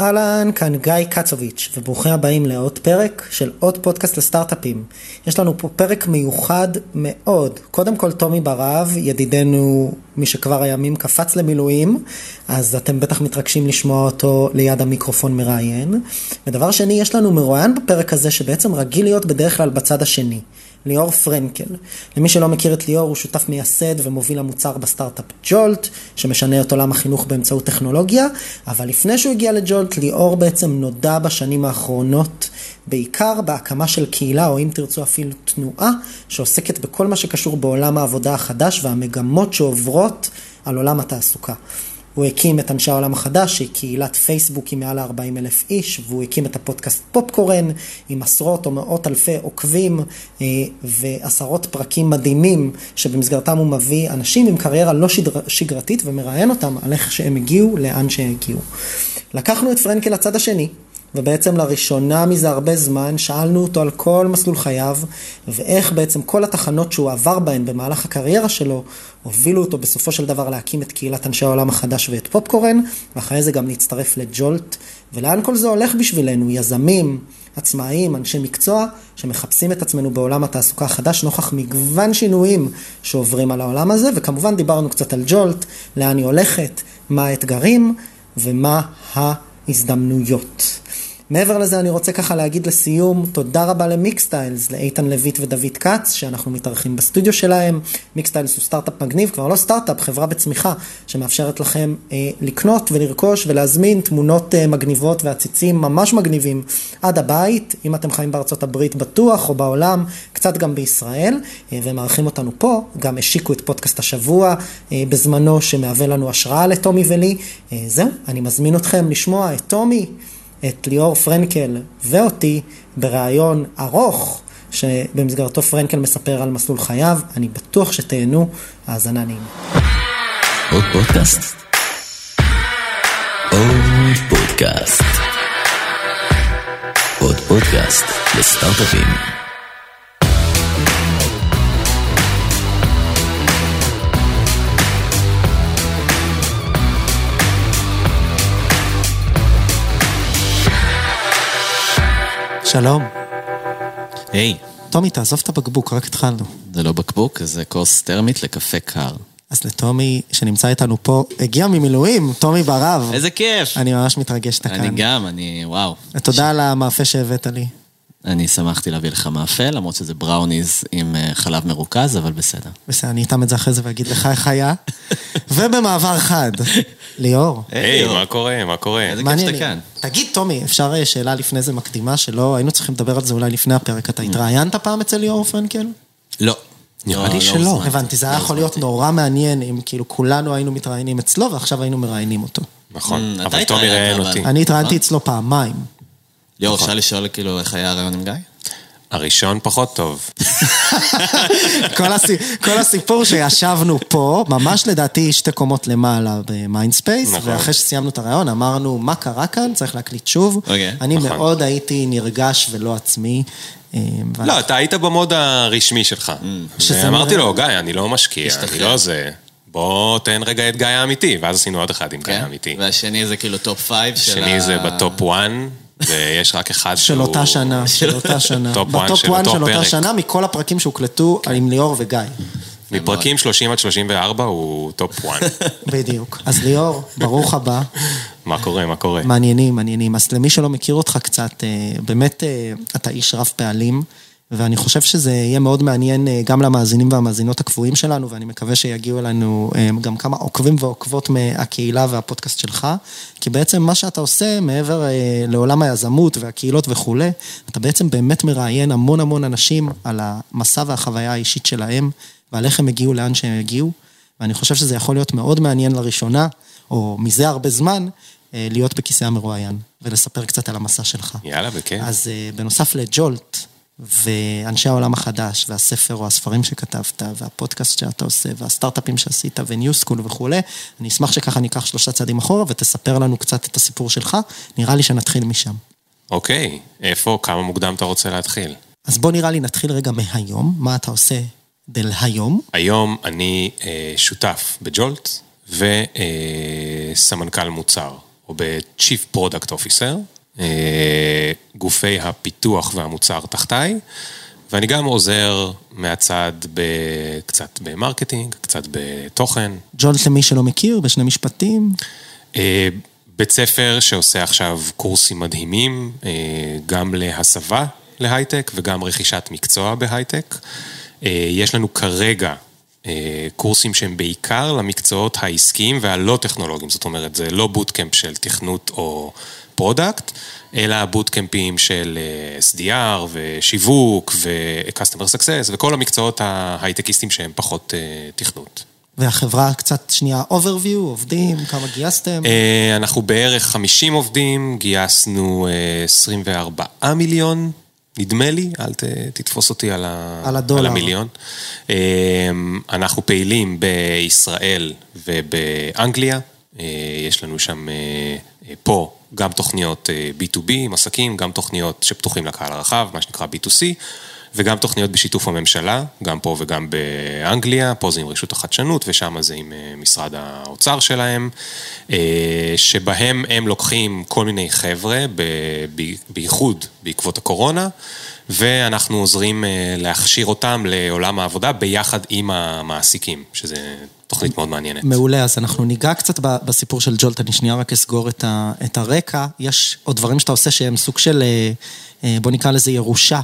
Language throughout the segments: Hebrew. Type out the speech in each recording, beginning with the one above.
אהלן, כאן גיא קצוביץ', וברוכים הבאים לעוד פרק של עוד פודקאסט לסטארט-אפים. יש לנו פה פרק מיוחד מאוד. קודם כל, טומי ברב, ידידנו משכבר הימים קפץ למילואים, אז אתם בטח מתרגשים לשמוע אותו ליד המיקרופון מראיין. ודבר שני, יש לנו מרואיין בפרק הזה שבעצם רגיל להיות בדרך כלל בצד השני. ליאור פרנקל. למי שלא מכיר את ליאור, הוא שותף מייסד ומוביל המוצר בסטארט-אפ Jolt, שמשנה את עולם החינוך באמצעות טכנולוגיה, אבל לפני שהוא הגיע לג'ולט, ליאור בעצם נודע בשנים האחרונות בעיקר בהקמה של קהילה, או אם תרצו אפילו תנועה, שעוסקת בכל מה שקשור בעולם העבודה החדש והמגמות שעוברות על עולם התעסוקה. הוא הקים את אנשי העולם החדש, שהיא קהילת פייסבוק עם מעל ל-40 אלף איש, והוא הקים את הפודקאסט פופקורן עם עשרות או מאות אלפי עוקבים אה, ועשרות פרקים מדהימים, שבמסגרתם הוא מביא אנשים עם קריירה לא שדר... שגרתית ומראיין אותם על איך שהם הגיעו, לאן שהם הגיעו. לקחנו את פרנקל לצד השני. ובעצם לראשונה מזה הרבה זמן שאלנו אותו על כל מסלול חייו, ואיך בעצם כל התחנות שהוא עבר בהן במהלך הקריירה שלו, הובילו אותו בסופו של דבר להקים את קהילת אנשי העולם החדש ואת פופקורן, ואחרי זה גם להצטרף לג'ולט. ולאן כל זה הולך בשבילנו? יזמים, עצמאים, אנשי מקצוע, שמחפשים את עצמנו בעולם התעסוקה החדש נוכח מגוון שינויים שעוברים על העולם הזה, וכמובן דיברנו קצת על ג'ולט, לאן היא הולכת, מה האתגרים ומה ההזדמנויות. מעבר לזה אני רוצה ככה להגיד לסיום, תודה רבה למיקסטיילס, לאיתן לויט ודוד כץ, שאנחנו מתארחים בסטודיו שלהם. מיקסטיילס הוא סטארט-אפ מגניב, כבר לא סטארט-אפ, חברה בצמיחה, שמאפשרת לכם אה, לקנות ולרכוש ולהזמין תמונות אה, מגניבות ועציצים ממש מגניבים עד הבית, אם אתם חיים בארצות הברית בטוח או בעולם, קצת גם בישראל, אה, ומארחים אותנו פה, גם השיקו את פודקאסט השבוע אה, בזמנו, שמהווה לנו השראה לטומי ולי. אה, זהו, אני מזמין אתכם לשמוע את טומי. את ליאור פרנקל ואותי בריאיון ארוך, שבמסגרתו פרנקל מספר על מסלול חייו. אני בטוח שתהנו, האזנה נעימה. עוד פודקאסט? עוד פודקאסט. עוד פודקאסט לסטארט-אפים. שלום. היי, טומי, תעזוב את הבקבוק, רק התחלנו. זה לא בקבוק, זה כוס טרמית לקפה קר. אז לטומי, שנמצא איתנו פה, הגיע ממילואים, טומי ברב. איזה כיף! אני ממש מתרגש שאתה כאן. אני גם, אני, וואו. תודה על המאפה שהבאת לי. אני שמחתי להביא לך מאפה, למרות שזה בראוניז עם אה, חלב מרוכז, אבל בסדר. בסדר, אני אטעם את זה אחרי זה ואגיד לך איך היה. ובמעבר חד, ליאור. היי, מה קורה? מה קורה? איזה כיף. שאתה כאן. תגיד, טומי, אפשר אה, שאלה לפני זה מקדימה, שלא, היינו צריכים לדבר על זה אולי לפני הפרק. אתה התראיינת פעם אצל ליאור פרנקל? לא. נראה לא, לי לא שלא. הבנתי, זה היה לא יכול להיות. נורא מעניין אם כאילו כולנו היינו מתראיינים אצלו ועכשיו היינו מראיינים אותו. נכון, Mm, אבל טומי התראיינת, ראיין. אותי. אני התראיינתי אצלו פעמיים. ליאור, נכון. אפשר לשאול כאילו איך היה הרעיון עם גיא? הראשון פחות טוב. כל, הסי, כל הסיפור שישבנו פה, ממש לדעתי שתי קומות למעלה ב Mindspace, נכון. ואחרי שסיימנו את הרעיון אמרנו, מה קרה כאן? צריך להקליט שוב. אוקיי, אני נכון. מאוד הייתי נרגש ולא עצמי. אה, לא, אתה היית במוד הרשמי שלך. ואמרתי נראה- לו, גיא, אני לא משקיע, אני. לא זה. בוא תן רגע את גיא האמיתי, ואז עשינו עוד אחד עם גיא כן? האמיתי. והשני זה כאילו top five של ה... השני זה ב top 1, ויש רק אחד של שהוא... אותה שנה, של אותה שנה. top one של אותו של אותה. שנה, מכל הפרקים שהוקלטו עם ליאור וגיא. מפרקים 30 עד 34 הוא top 1. בדיוק. אז ליאור, ברוך הבא. מה קורה, מה קורה? מעניינים, מעניינים. אז למי שלא מכיר אותך קצת, אה, באמת אה, אתה איש רב פעלים, ואני חושב שזה יהיה מאוד מעניין אה, גם למאזינים והמאזינות הקבועים שלנו, ואני מקווה שיגיעו אלינו אה, גם כמה עוקבים ועוקבות מהקהילה והפודקאסט שלך, כי בעצם מה שאתה עושה מעבר אה, לעולם היזמות והקהילות וכולי, אתה בעצם באמת מראיין המון המון אנשים על המסע והחוויה האישית שלהם, ועל איך הם הגיעו לאן שהם הגיעו, ואני חושב שזה יכול להיות מאוד מעניין לראשונה, או מזה הרבה זמן, להיות בכיסא המרואיין, ולספר קצת על המסע שלך. יאללה, בכיף. אז בנוסף לג'ולט, ואנשי העולם החדש, והספר או הספרים שכתבת, והפודקאסט שאתה עושה, והסטארט-אפים שעשית, וניו סקול וכולי, אני אשמח שככה ניקח שלושה צעדים אחורה ותספר לנו קצת את הסיפור שלך. נראה לי שנתחיל משם. אוקיי, איפה, כמה מוקדם אתה רוצה להתחיל? אז בוא נראה לי נתחיל רגע מהיום, מה אתה עושה דל היום. היום אני אה, שותף בג'ולט וסמנכ"ל מוצר, או ב-Chief Product Officer, אה, גופי הפיתוח והמוצר תחתיי, ואני גם עוזר מהצד קצת ב marketing, קצת בתוכן. Jolt למי שלא מכיר, בשני משפטים. אה, בית ספר שעושה עכשיו קורסים מדהימים, אה, גם להסבה להייטק וגם רכישת מקצוע בהייטק. אה, יש לנו כרגע קורסים שהם בעיקר למקצועות העסקיים והלא טכנולוגיים, זאת אומרת, זה לא bootcamp של תכנות או product, אלא בוטקאמפים של SDR ושיווק ו-Customer Success וכל המקצועות ההייטקיסטים שהם פחות תכנות. והחברה קצת שנייה overview, עובדים, כמה גייסתם? אנחנו בערך 50 עובדים, גייסנו 24 מיליון, נדמה לי, אל תתפוס אותי על, על, הדולר. על המיליון. אנחנו פעילים בישראל ובאנגליה, יש לנו שם פה גם תוכניות B2B עם עסקים, גם תוכניות שפתוחים לקהל הרחב, מה שנקרא B2C. וגם תוכניות בשיתוף הממשלה, גם פה וגם באנגליה, פה זה עם רשות החדשנות ושם זה עם משרד האוצר שלהם, שבהם הם לוקחים כל מיני חבר'ה, בייחוד בעקבות הקורונה, ואנחנו עוזרים להכשיר אותם לעולם העבודה ביחד עם המעסיקים, שזה תוכנית מאוד מעניינת. מעולה, אז אנחנו ניגע קצת בסיפור של ג'ולט, אני שנייה רק אסגור את הרקע, יש עוד דברים שאתה עושה שהם סוג של, בוא נקרא לזה ירושה.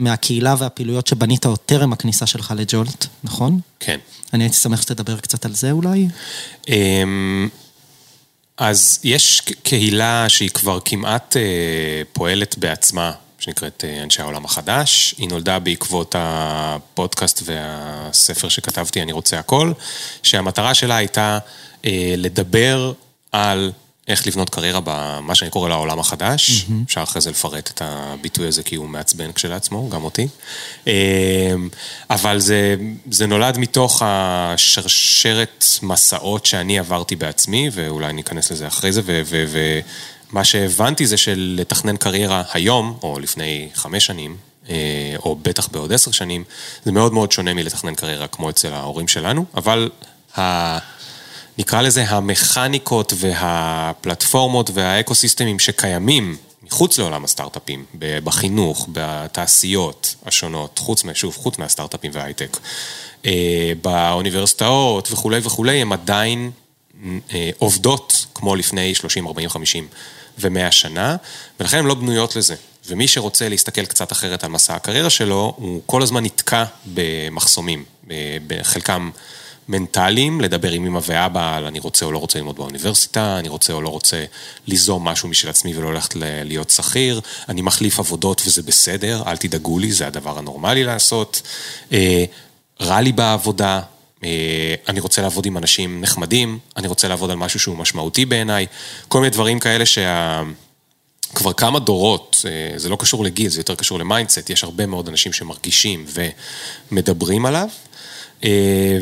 מהקהילה והפעילויות שבנית עוד טרם הכניסה שלך לג'ולט, נכון? כן. אני הייתי שמח שתדבר קצת על זה אולי. אז יש קהילה שהיא כבר כמעט פועלת בעצמה, שנקראת אנשי העולם החדש. היא נולדה בעקבות הפודקאסט והספר שכתבתי, אני רוצה הכל, שהמטרה שלה הייתה לדבר על... איך לבנות קריירה במה שאני קורא לעולם החדש, אפשר אחרי זה לפרט את הביטוי הזה כי הוא מעצבן כשלעצמו, גם אותי. אבל זה, זה נולד מתוך השרשרת מסעות שאני עברתי בעצמי, ואולי ניכנס לזה אחרי זה, ומה שהבנתי זה שלתכנן קריירה היום, או לפני חמש שנים, או בטח בעוד עשר שנים, זה מאוד מאוד שונה מלתכנן קריירה כמו אצל ההורים שלנו, אבל ה... נקרא לזה המכניקות והפלטפורמות והאקוסיסטמים שקיימים מחוץ לעולם הסטארט-אפים, בחינוך, בתעשיות השונות, חוץ, שוב, חוץ מהסטארט-אפים וההייטק, באוניברסיטאות וכולי וכולי, הן עדיין עובדות כמו לפני 30, 40, 50 ו-100 שנה, ולכן הן לא בנויות לזה. ומי שרוצה להסתכל קצת אחרת על מסע הקריירה שלו, הוא כל הזמן נתקע במחסומים, בחלקם... מנטליים, לדבר עם אמא ואבא על אני רוצה או לא רוצה ללמוד באוניברסיטה, אני רוצה או לא רוצה ליזום משהו משל עצמי ולא ללכת להיות שכיר, אני מחליף עבודות וזה בסדר, אל תדאגו לי, זה הדבר הנורמלי לעשות. רע לי בעבודה, אני רוצה לעבוד עם אנשים נחמדים, אני רוצה לעבוד על משהו שהוא משמעותי בעיניי, כל מיני דברים כאלה שה... כבר כמה דורות, זה לא קשור לגיל, זה יותר קשור ל mindset, יש הרבה מאוד אנשים שמרגישים ומדברים עליו.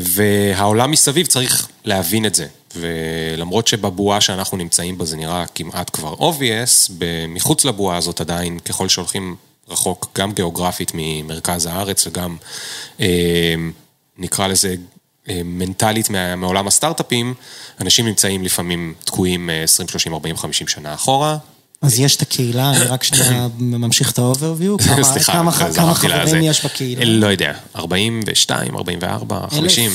והעולם מסביב צריך להבין את זה, ולמרות שבבועה שאנחנו נמצאים בה זה נראה כמעט כבר obvious, מחוץ לבועה הזאת עדיין ככל שהולכים רחוק גם גיאוגרפית ממרכז הארץ וגם נקרא לזה מנטלית מעולם הסטארט-אפים, אנשים נמצאים לפעמים תקועים 20, 30, 40, 50 שנה אחורה. אז יש את הקהילה, אני רק שנייה ממשיך את ה-overview, כמה חברים יש בקהילה? לא יודע, 42, 44, 50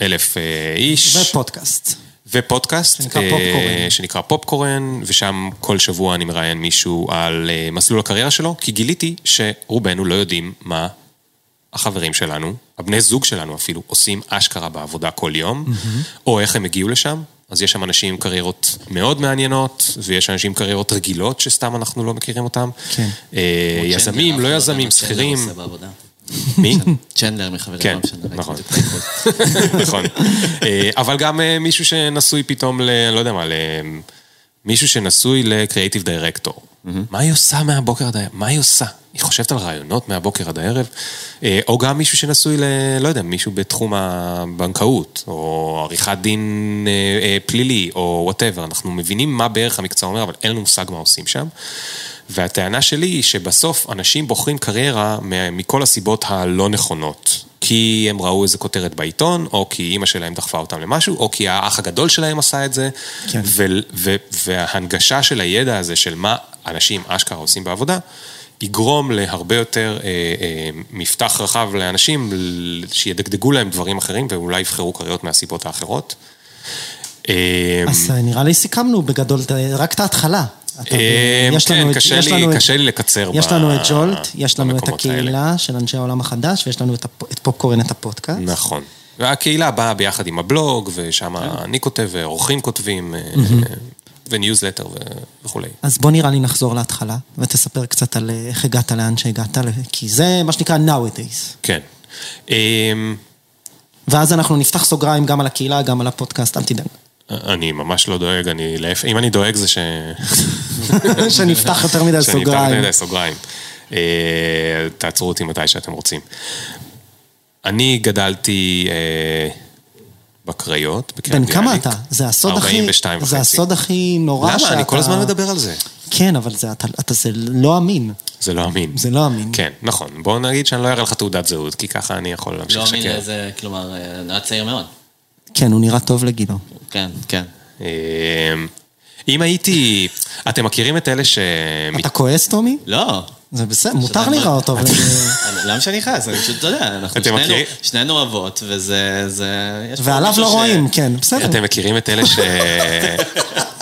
אלף איש. ופודקאסט. ופודקאסט. שנקרא פופקורן. שנקרא פופקורן, ושם כל שבוע אני מראיין מישהו על מסלול הקריירה שלו, כי גיליתי שרובנו לא יודעים מה החברים שלנו, הבני זוג שלנו אפילו, עושים אשכרה בעבודה כל יום, או איך הם הגיעו לשם. אז יש שם אנשים עם קריירות מאוד מעניינות, ויש אנשים עם קריירות רגילות, שסתם אנחנו לא מכירים אותם. כן. יזמים, לא יזמים, שכירים. מי? צ'נדלר מחברים. כן, נכון. נכון. אבל גם מישהו שנשוי פתאום ל... לא יודע מה, מישהו שנשוי לקריאיטיב דירקטור. מה היא עושה מהבוקר עד הערב? מה היא עושה? היא חושבת על רעיונות מהבוקר עד הערב? או גם מישהו שנשוי ל... לא יודע, מישהו בתחום הבנקאות, או עריכת דין פלילי, או whatever. אנחנו מבינים מה בערך המקצוע אומר, אבל אין לנו מושג מה עושים שם. והטענה שלי היא שבסוף אנשים בוחרים קריירה מכל הסיבות הלא נכונות. כי הם ראו איזה כותרת בעיתון, או כי אימא שלהם דחפה אותם למשהו, או כי האח הגדול שלהם עשה את זה, כן. ו- ו- וההנגשה של הידע הזה של מה אנשים אשכרה עושים בעבודה, יגרום להרבה יותר אה, אה, מפתח רחב לאנשים, שידגדגו להם דברים אחרים, ואולי יבחרו קריירות מהסיבות האחרות. אה, אז אה, נראה לי סיכמנו בגדול את- רק את ההתחלה. אה, כן, קשה לי- קשה לי לקצר יש לנו את ג'ולט, יש לנו את. הקהילה של אנשי העולם החדש, ויש לנו את פופקורן, את הפודקאסט. נכון. והקהילה באה ביחד עם הבלוג, ושם כן. אני כותב, ואורחים כותבים, אה, וניוזלטר וכולי. אז בוא נראה לי נחזור להתחלה, ותספר קצת על אה, איך הגעת לאן שהגעת, כי זה מה שנקרא nowadays. כן. אמ, ואז אנחנו נפתח סוגריים גם על הקהילה, גם על הפודקאסט, אל תדאג. אני ממש לא דואג, אני להפך, אם אני דואג זה ש... שנפתח יותר מדי סוגריים. יותר מדי סוגריים. אה, תעצרו אותי מתי שאתם רוצים. אני גדלתי אה, בקריות, בקריית בן כמה ביאליק. אתה? זה הסוד הכי... 42 זה וחצי. הסוד הכי נורא למה? שאתה... אני כל הזמן מדבר על זה. כן, אבל זה, אתה, אתה, זה לא אמין. זה לא אמין. זה לא אמין. כן, נכון. בוא נגיד שאני לא אראה לך תעודת זהות, כי ככה אני יכול להמשיך לא לשקר. אמין איזה, כלומר, אה, היה צעיר מאוד. כן, הוא נראה טוב לגילו. כן, כן. אמ, אם הייתי... אתם מכירים את אלה ש... אתה כועס, טומי? לא. זה בסדר, מותר להיראות טוב. למה שאני אכעס? אני פשוט, אתה יודע, אנחנו שנינו- אבות, וזה... ועליו לא רואים, כן, בסדר. אתם מכירים את אלה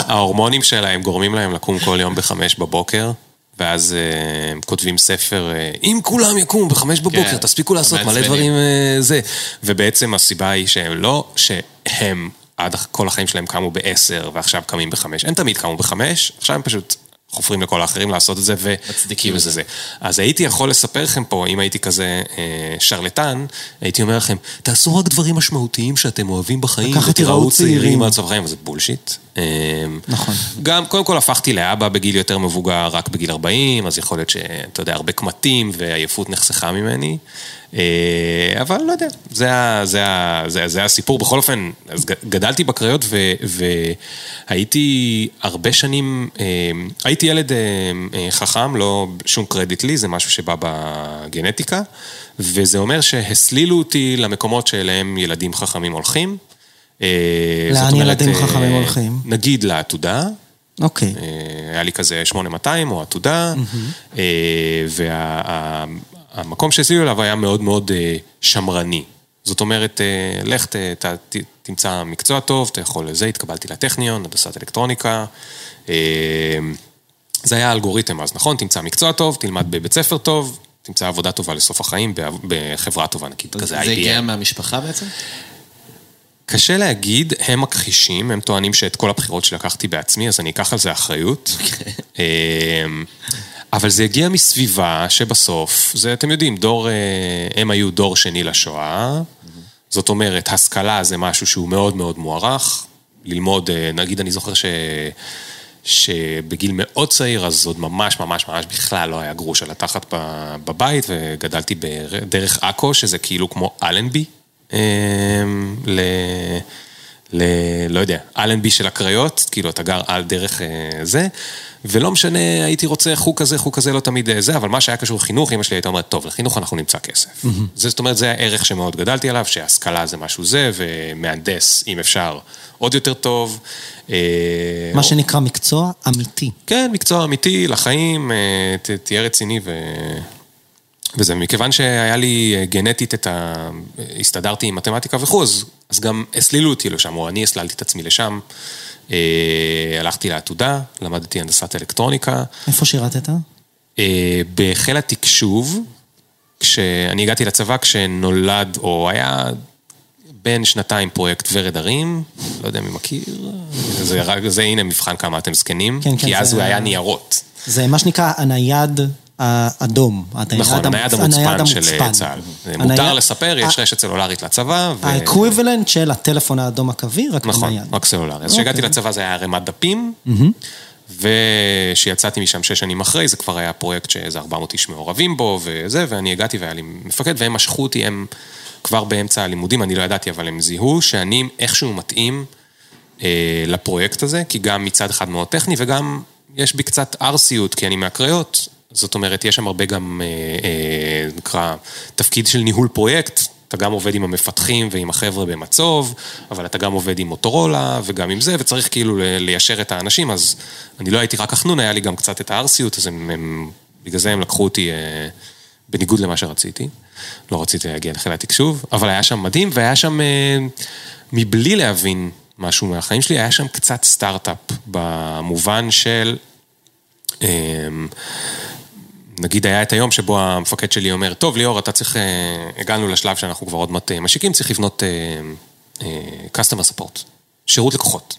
שההורמונים שלהם גורמים להם לקום כל יום בחמש בבוקר? ואז אה, הם כותבים ספר, אה, אם כולם יקומו בחמש בבוקר, כן, תספיקו לעשות מלא. דברים אה, זה. ובעצם הסיבה היא שהם לא שהם עד כל החיים שלהם קמו בעשר ועכשיו קמים בחמש. הם תמיד קמו בחמש, עכשיו הם פשוט חופרים לכל האחרים לעשות את זה, מצדיקים וכאילו את זה. אז הייתי יכול לספר לכם פה, אם הייתי כזה אה, שרלטן, הייתי אומר לכם, תעשו רק דברים משמעותיים שאתם אוהבים בחיים, וככה תיראו צעירים." עד סוף החיים, אבל זה בולשיט. אה, נכון. גם, קודם כל הפכתי לאבא בגיל יותר מבוגר, רק בגיל 40, אז יכול להיות שאתה יודע, הרבה קמטים ועייפות נחסכה ממני. אה, אבל לא יודע, זה, זה, זה, זה הסיפור. בכל אופן, אז גדלתי בקריות ו, והייתי הרבה שנים, אה, הייתי ילד אה, חכם, לא שום קרדיט לי, זה משהו שבא בגנטיקה, וזה אומר שהסלילו אותי למקומות שאליהם ילדים חכמים הולכים. אה, לאן ילדים אה, חכמים הולכים? נגיד לעתודה, אוקיי. אה, היה לי כזה 8200 או עתודה, והמקום שהסלילו אליו היה מאוד מאוד אה, שמרני. זאת אומרת, אה, לך ת- ת- ת- תמצא מקצוע טוב, אתה יכול לזה, התקבלתי לטכניון, הנדסת אלקטרוניקה. אה, זה היה האלגוריתם אז, נכון? תמצא מקצוע טוב, תלמד בבית ספר טוב, תמצא עבודה טובה לסוף החיים בחברה טובה, נגיד, כזה זה הגיע IBM. מהמשפחה בעצם? קשה להגיד, הם מכחישים, הם טוענים שאת כל הבחירות שלקחתי בעצמי, אז אני אקח על זה אחריות. אמ, אבל זה הגיע מסביבה שבסוף, זה אתם יודעים, דור, אה, הם היו דור שני לשואה, זאת אומרת, השכלה זה משהו שהוא מאוד מאוד מוערך, ללמוד, אה, נגיד אני זוכר ש... שבגיל מאוד צעיר, אז עוד ממש ממש ממש בכלל לא היה גרוש על התחת בבית, וגדלתי בדרך עכו, שזה כאילו כמו אלנבי, ל... ל... לא יודע, אלנבי של הקריות, כאילו אתה גר על דרך אה, זה, ולא משנה, הייתי רוצה חוג כזה, חוג כזה, לא תמיד אה, זה, אבל מה שהיה קשור לחינוך, אמא שלי הייתה אומרת, טוב, לחינוך אנחנו נמצא כסף. זה, זאת אומרת, זה הערך שמאוד גדלתי עליו, שהשכלה זה משהו זה, ומהנדס, אם אפשר, עוד יותר טוב. אה, מה שנקרא מקצוע אמיתי. כן, מקצוע אמיתי לחיים, ת, תהיה רציני ו... וזה מכיוון שהיה לי אה, גנטית את ה... הסתדרתי עם מתמטיקה וכו', אז, גם הסלילו אותי לשם, או אני הסללתי את עצמי לשם. אה, הלכתי לעתודה, למדתי הנדסת אלקטרוניקה. איפה שירתת? אה, בחיל התקשוב, כשאני הגעתי לצבא כשנולד, או היה בין שנתיים פרויקט ורד הרים, לא יודע מי מכיר, זה, זה הנה מבחן כמה אתם זקנים, כן, כן, כי אז זה הוא היה ניירות. זה מה שנקרא הנייד האדום. נכון, הנייד המוצפן של אה, צה"ל. מותר לספר, יש רשת סלולרית לצבא. ה equivalent של הטלפון האדום הקווי, רק נכון, בנייד. רק סלולרי. אז אוקיי. כשהגעתי לצבא זה היה ערימת דפים, וכשיצאתי משם שש שנים אחרי, זה כבר היה פרויקט שאיזה 400 איש מעורבים בו, וזה, ואני הגעתי והיה לי מפקד, והם משכו אותי, הם כבר באמצע הלימודים, אני לא ידעתי, אבל הם זיהו שאני איכשהו מתאים אה, לפרויקט הזה, כי גם מצד אחד מאוד טכני, וגם יש בי קצת ארסיות, כי אני מהקריות, זאת אומרת, יש שם הרבה גם, אה, אה, נקרא, תפקיד של ניהול פרויקט, אתה גם עובד עם המפתחים ועם החבר'ה במצוב, אבל אתה גם עובד עם מוטורולה וגם עם זה, וצריך כאילו ליישר את האנשים, אז אני לא הייתי רק החנון, היה לי גם קצת את הארסיות, אז הם, הם בגלל זה הם לקחו אותי אה, בניגוד למה שרציתי. לא רציתי להגיע לחיל התקשוב, אבל היה שם מדהים, והיה שם, אה, מבלי להבין משהו מהחיים שלי, היה שם קצת סטארט-אפ, במובן של... אה, נגיד היה את היום שבו המפקד שלי אומר, טוב ליאור, אתה צריך, אה, הגענו לשלב שאנחנו כבר עוד מעט אה, משיקים, צריך לבנות אה, אה, customer support, שירות לקוחות.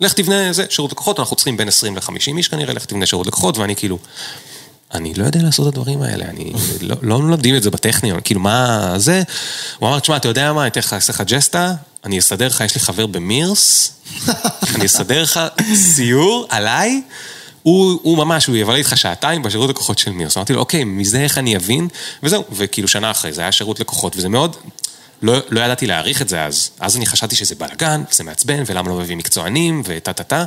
לך תבנה זה, שירות לקוחות, אנחנו צריכים בין 20 ל-50 איש כנראה, לך תבנה שירות לקוחות, ואני כאילו, אני לא יודע לעשות את הדברים האלה, אני לא, לא מלמדים את זה בטכניון, כאילו מה זה? הוא אמר, תשמע, אתה יודע מה, אני אתן לך, אעשה לך ג'סטה, אני אסדר לך, יש לי חבר במירס, אני אסדר לך סיור עליי, הוא, הוא ממש, הוא יבלה איתך שעתיים בשירות לקוחות של מירס. אמרתי לו, אוקיי, מזה איך אני אבין? וזהו, וכאילו שנה אחרי זה היה שירות לקוחות, וזה מאוד, לא, לא ידעתי להעריך את זה אז. אז אני חשבתי שזה בלאגן, וזה מעצבן, ולמה לא מביא מקצוענים, וטה טה טה.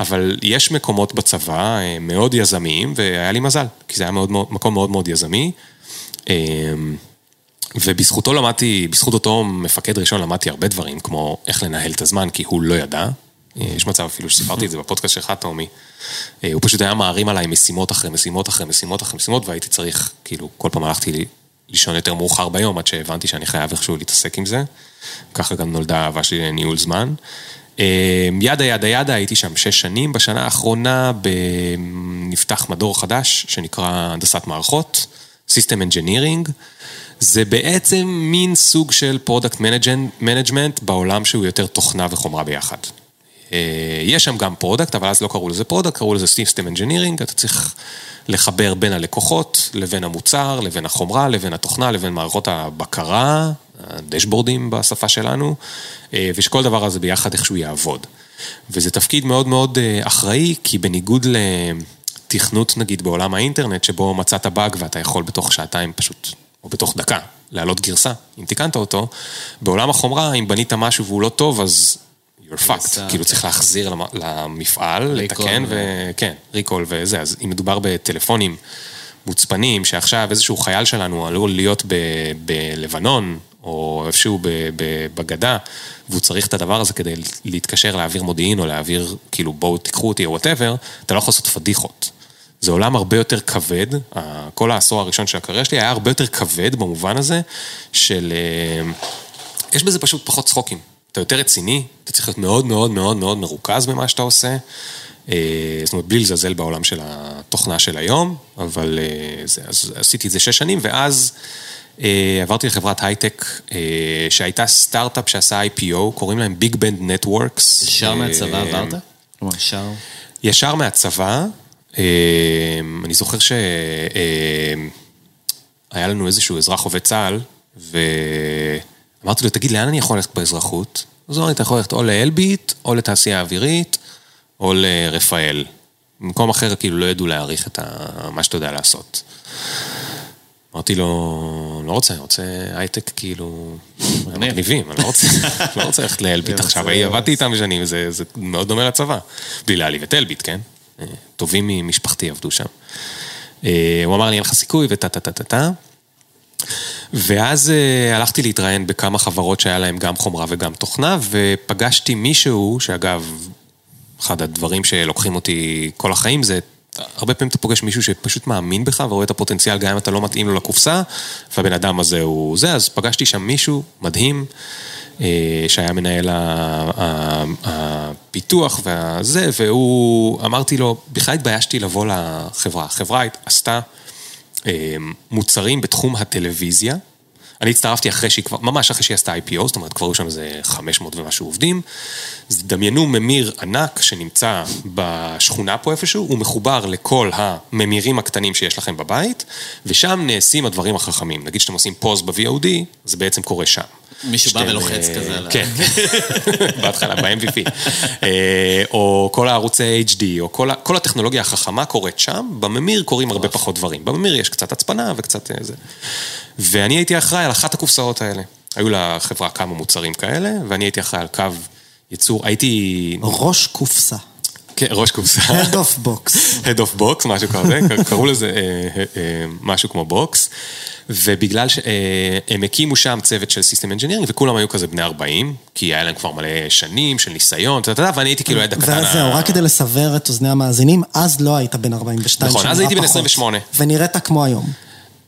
אבל יש מקומות בצבא אה, מאוד יזמיים, והיה לי מזל, כי זה היה מאוד, מאוד, מקום מאוד מאוד יזמי. אה, ובזכותו למדתי, בזכות אותו מפקד ראשון למדתי הרבה דברים, כמו איך לנהל את הזמן, כי הוא לא ידע. אה, יש מצב אפילו שסיפרתי את זה בפודקאסט שלך, טומי. הוא פשוט היה מערים עליי משימות אחרי משימות אחרי משימות אחרי משימות, והייתי צריך, כאילו, כל פעם הלכתי לי לישון יותר מאוחר ביום, עד שהבנתי שאני חייב איכשהו להתעסק עם זה. ככה גם נולדה האהבה שלי לניהול זמן. ידה ידה ידה, הייתי שם שש שנים. בשנה האחרונה נפתח מדור חדש, שנקרא הנדסת מערכות, System Engineering. זה בעצם מין סוג של product management בעולם שהוא יותר תוכנה וחומרה ביחד. יש שם גם product, אבל אז לא קראו לזה product, קראו לזה System Engineering, אתה צריך לחבר בין הלקוחות, לבין המוצר, לבין החומרה, לבין התוכנה, לבין מערכות הבקרה, הדשבורדים בשפה שלנו, ושכל דבר הזה ביחד איכשהו יעבוד. וזה תפקיד מאוד מאוד אחראי, כי בניגוד לתכנות נגיד בעולם האינטרנט, שבו מצאת באג ואתה יכול בתוך שעתיים פשוט, או בתוך דקה, להעלות גרסה, אם תיקנת אותו, בעולם החומרה, אם בנית משהו והוא לא טוב, אז you're fucked, כאילו צריך להחזיר למפעל, לתקן וכן, ריקול וזה, אז אם מדובר בטלפונים מוצפנים, שעכשיו איזשהו חייל שלנו עלול להיות בלבנון, או איפשהו בגדה, והוא צריך את הדבר הזה כדי להתקשר להעביר מודיעין, או להעביר, כאילו בואו תיקחו אותי או וואטאבר, אתה לא יכול לעשות פדיחות. זה עולם הרבה יותר כבד, כל העשור הראשון של הקריירה שלי היה הרבה יותר כבד במובן הזה, של... יש בזה פשוט פחות צחוקים. אתה יותר רציני, אתה צריך להיות מאוד מאוד מאוד מאוד מרוכז במה שאתה עושה. זאת אומרת, בלי לזלזל בעולם של התוכנה של היום, אבל זה, אז עשיתי את זה שש שנים, ואז עברתי לחברת הייטק שהייתה סטארט-אפ שעשה IPO, קוראים להם BigBand Networks. ישר מהצבא עברת? כלומר, ישר... ישר מהצבא. אני זוכר שהיה לנו איזשהו אזרח עובד צה"ל, ו... אמרתי לו, תגיד, לאן אני יכול ללכת באזרחות? אז הוא אמר לי, אתה יכול ללכת או לאלביט, או לתעשייה האווירית, או לרפאל. במקום אחר, כאילו, לא ידעו להעריך את מה שאתה יודע לעשות. אמרתי לו, לא רוצה, אני רוצה הייטק, כאילו, מגניבים, אני לא רוצה, לא רוצה ללכת לאלביט עכשיו, עבדתי איתם שנים, זה מאוד דומה לצבא. בלי להעליב את אלביט, כן? טובים ממשפחתי עבדו שם. הוא אמר לי, אין לך סיכוי, וטה טה טה טה טה. ואז uh, הלכתי להתראיין בכמה חברות שהיה להם גם חומרה וגם תוכנה, ופגשתי מישהו, שאגב, אחד הדברים שלוקחים אותי כל החיים זה, הרבה פעמים אתה פוגש מישהו שפשוט מאמין בך ורואה את הפוטנציאל גם אם אתה לא מתאים לו לקופסה, והבן אדם הזה הוא זה, אז פגשתי שם מישהו מדהים, uh, שהיה מנהל הפיתוח והזה, והוא, אמרתי לו, בכלל התביישתי לבוא לחברה, החברה עשתה... מוצרים בתחום הטלוויזיה. אני הצטרפתי אחרי שהיא כבר, ממש אחרי שהיא עשתה IPO, זאת אומרת, כבר היו שם איזה 500 ומשהו עובדים. אז דמיינו ממיר ענק שנמצא בשכונה פה איפשהו, הוא מחובר לכל הממירים הקטנים שיש לכם בבית, ושם נעשים הדברים החכמים. נגיד שאתם עושים פוז ב-VOD, זה בעצם קורה שם. מישהו בא ולוחץ כזה על ה... כן, בהתחלה, ב-MVP. או כל הערוצי HD, או כל הטכנולוגיה החכמה קורית שם, בממיר קורים הרבה פחות דברים. בממיר יש קצת הצפנה וקצת זה. ואני הייתי אחראי על אחת הקופסאות האלה. היו לחברה כמה מוצרים כאלה, ואני הייתי אחראי על קו ייצור, הייתי... ראש קופסה. כן, ראש קופסה. Head of box. Head of box, משהו כזה, קראו לזה אה, אה, אה, משהו כמו box. ובגלל שהם הקימו שם צוות של system engineering, וכולם היו כזה בני 40, כי היה להם כבר מלא שנים של ניסיון, אתה יודע, ואני הייתי כאילו הילד הקטן. וזהו, רק כדי לסבר את אוזני המאזינים, אז לא היית בן 42 נכון, אז הייתי בן 28. ונראית כמו היום.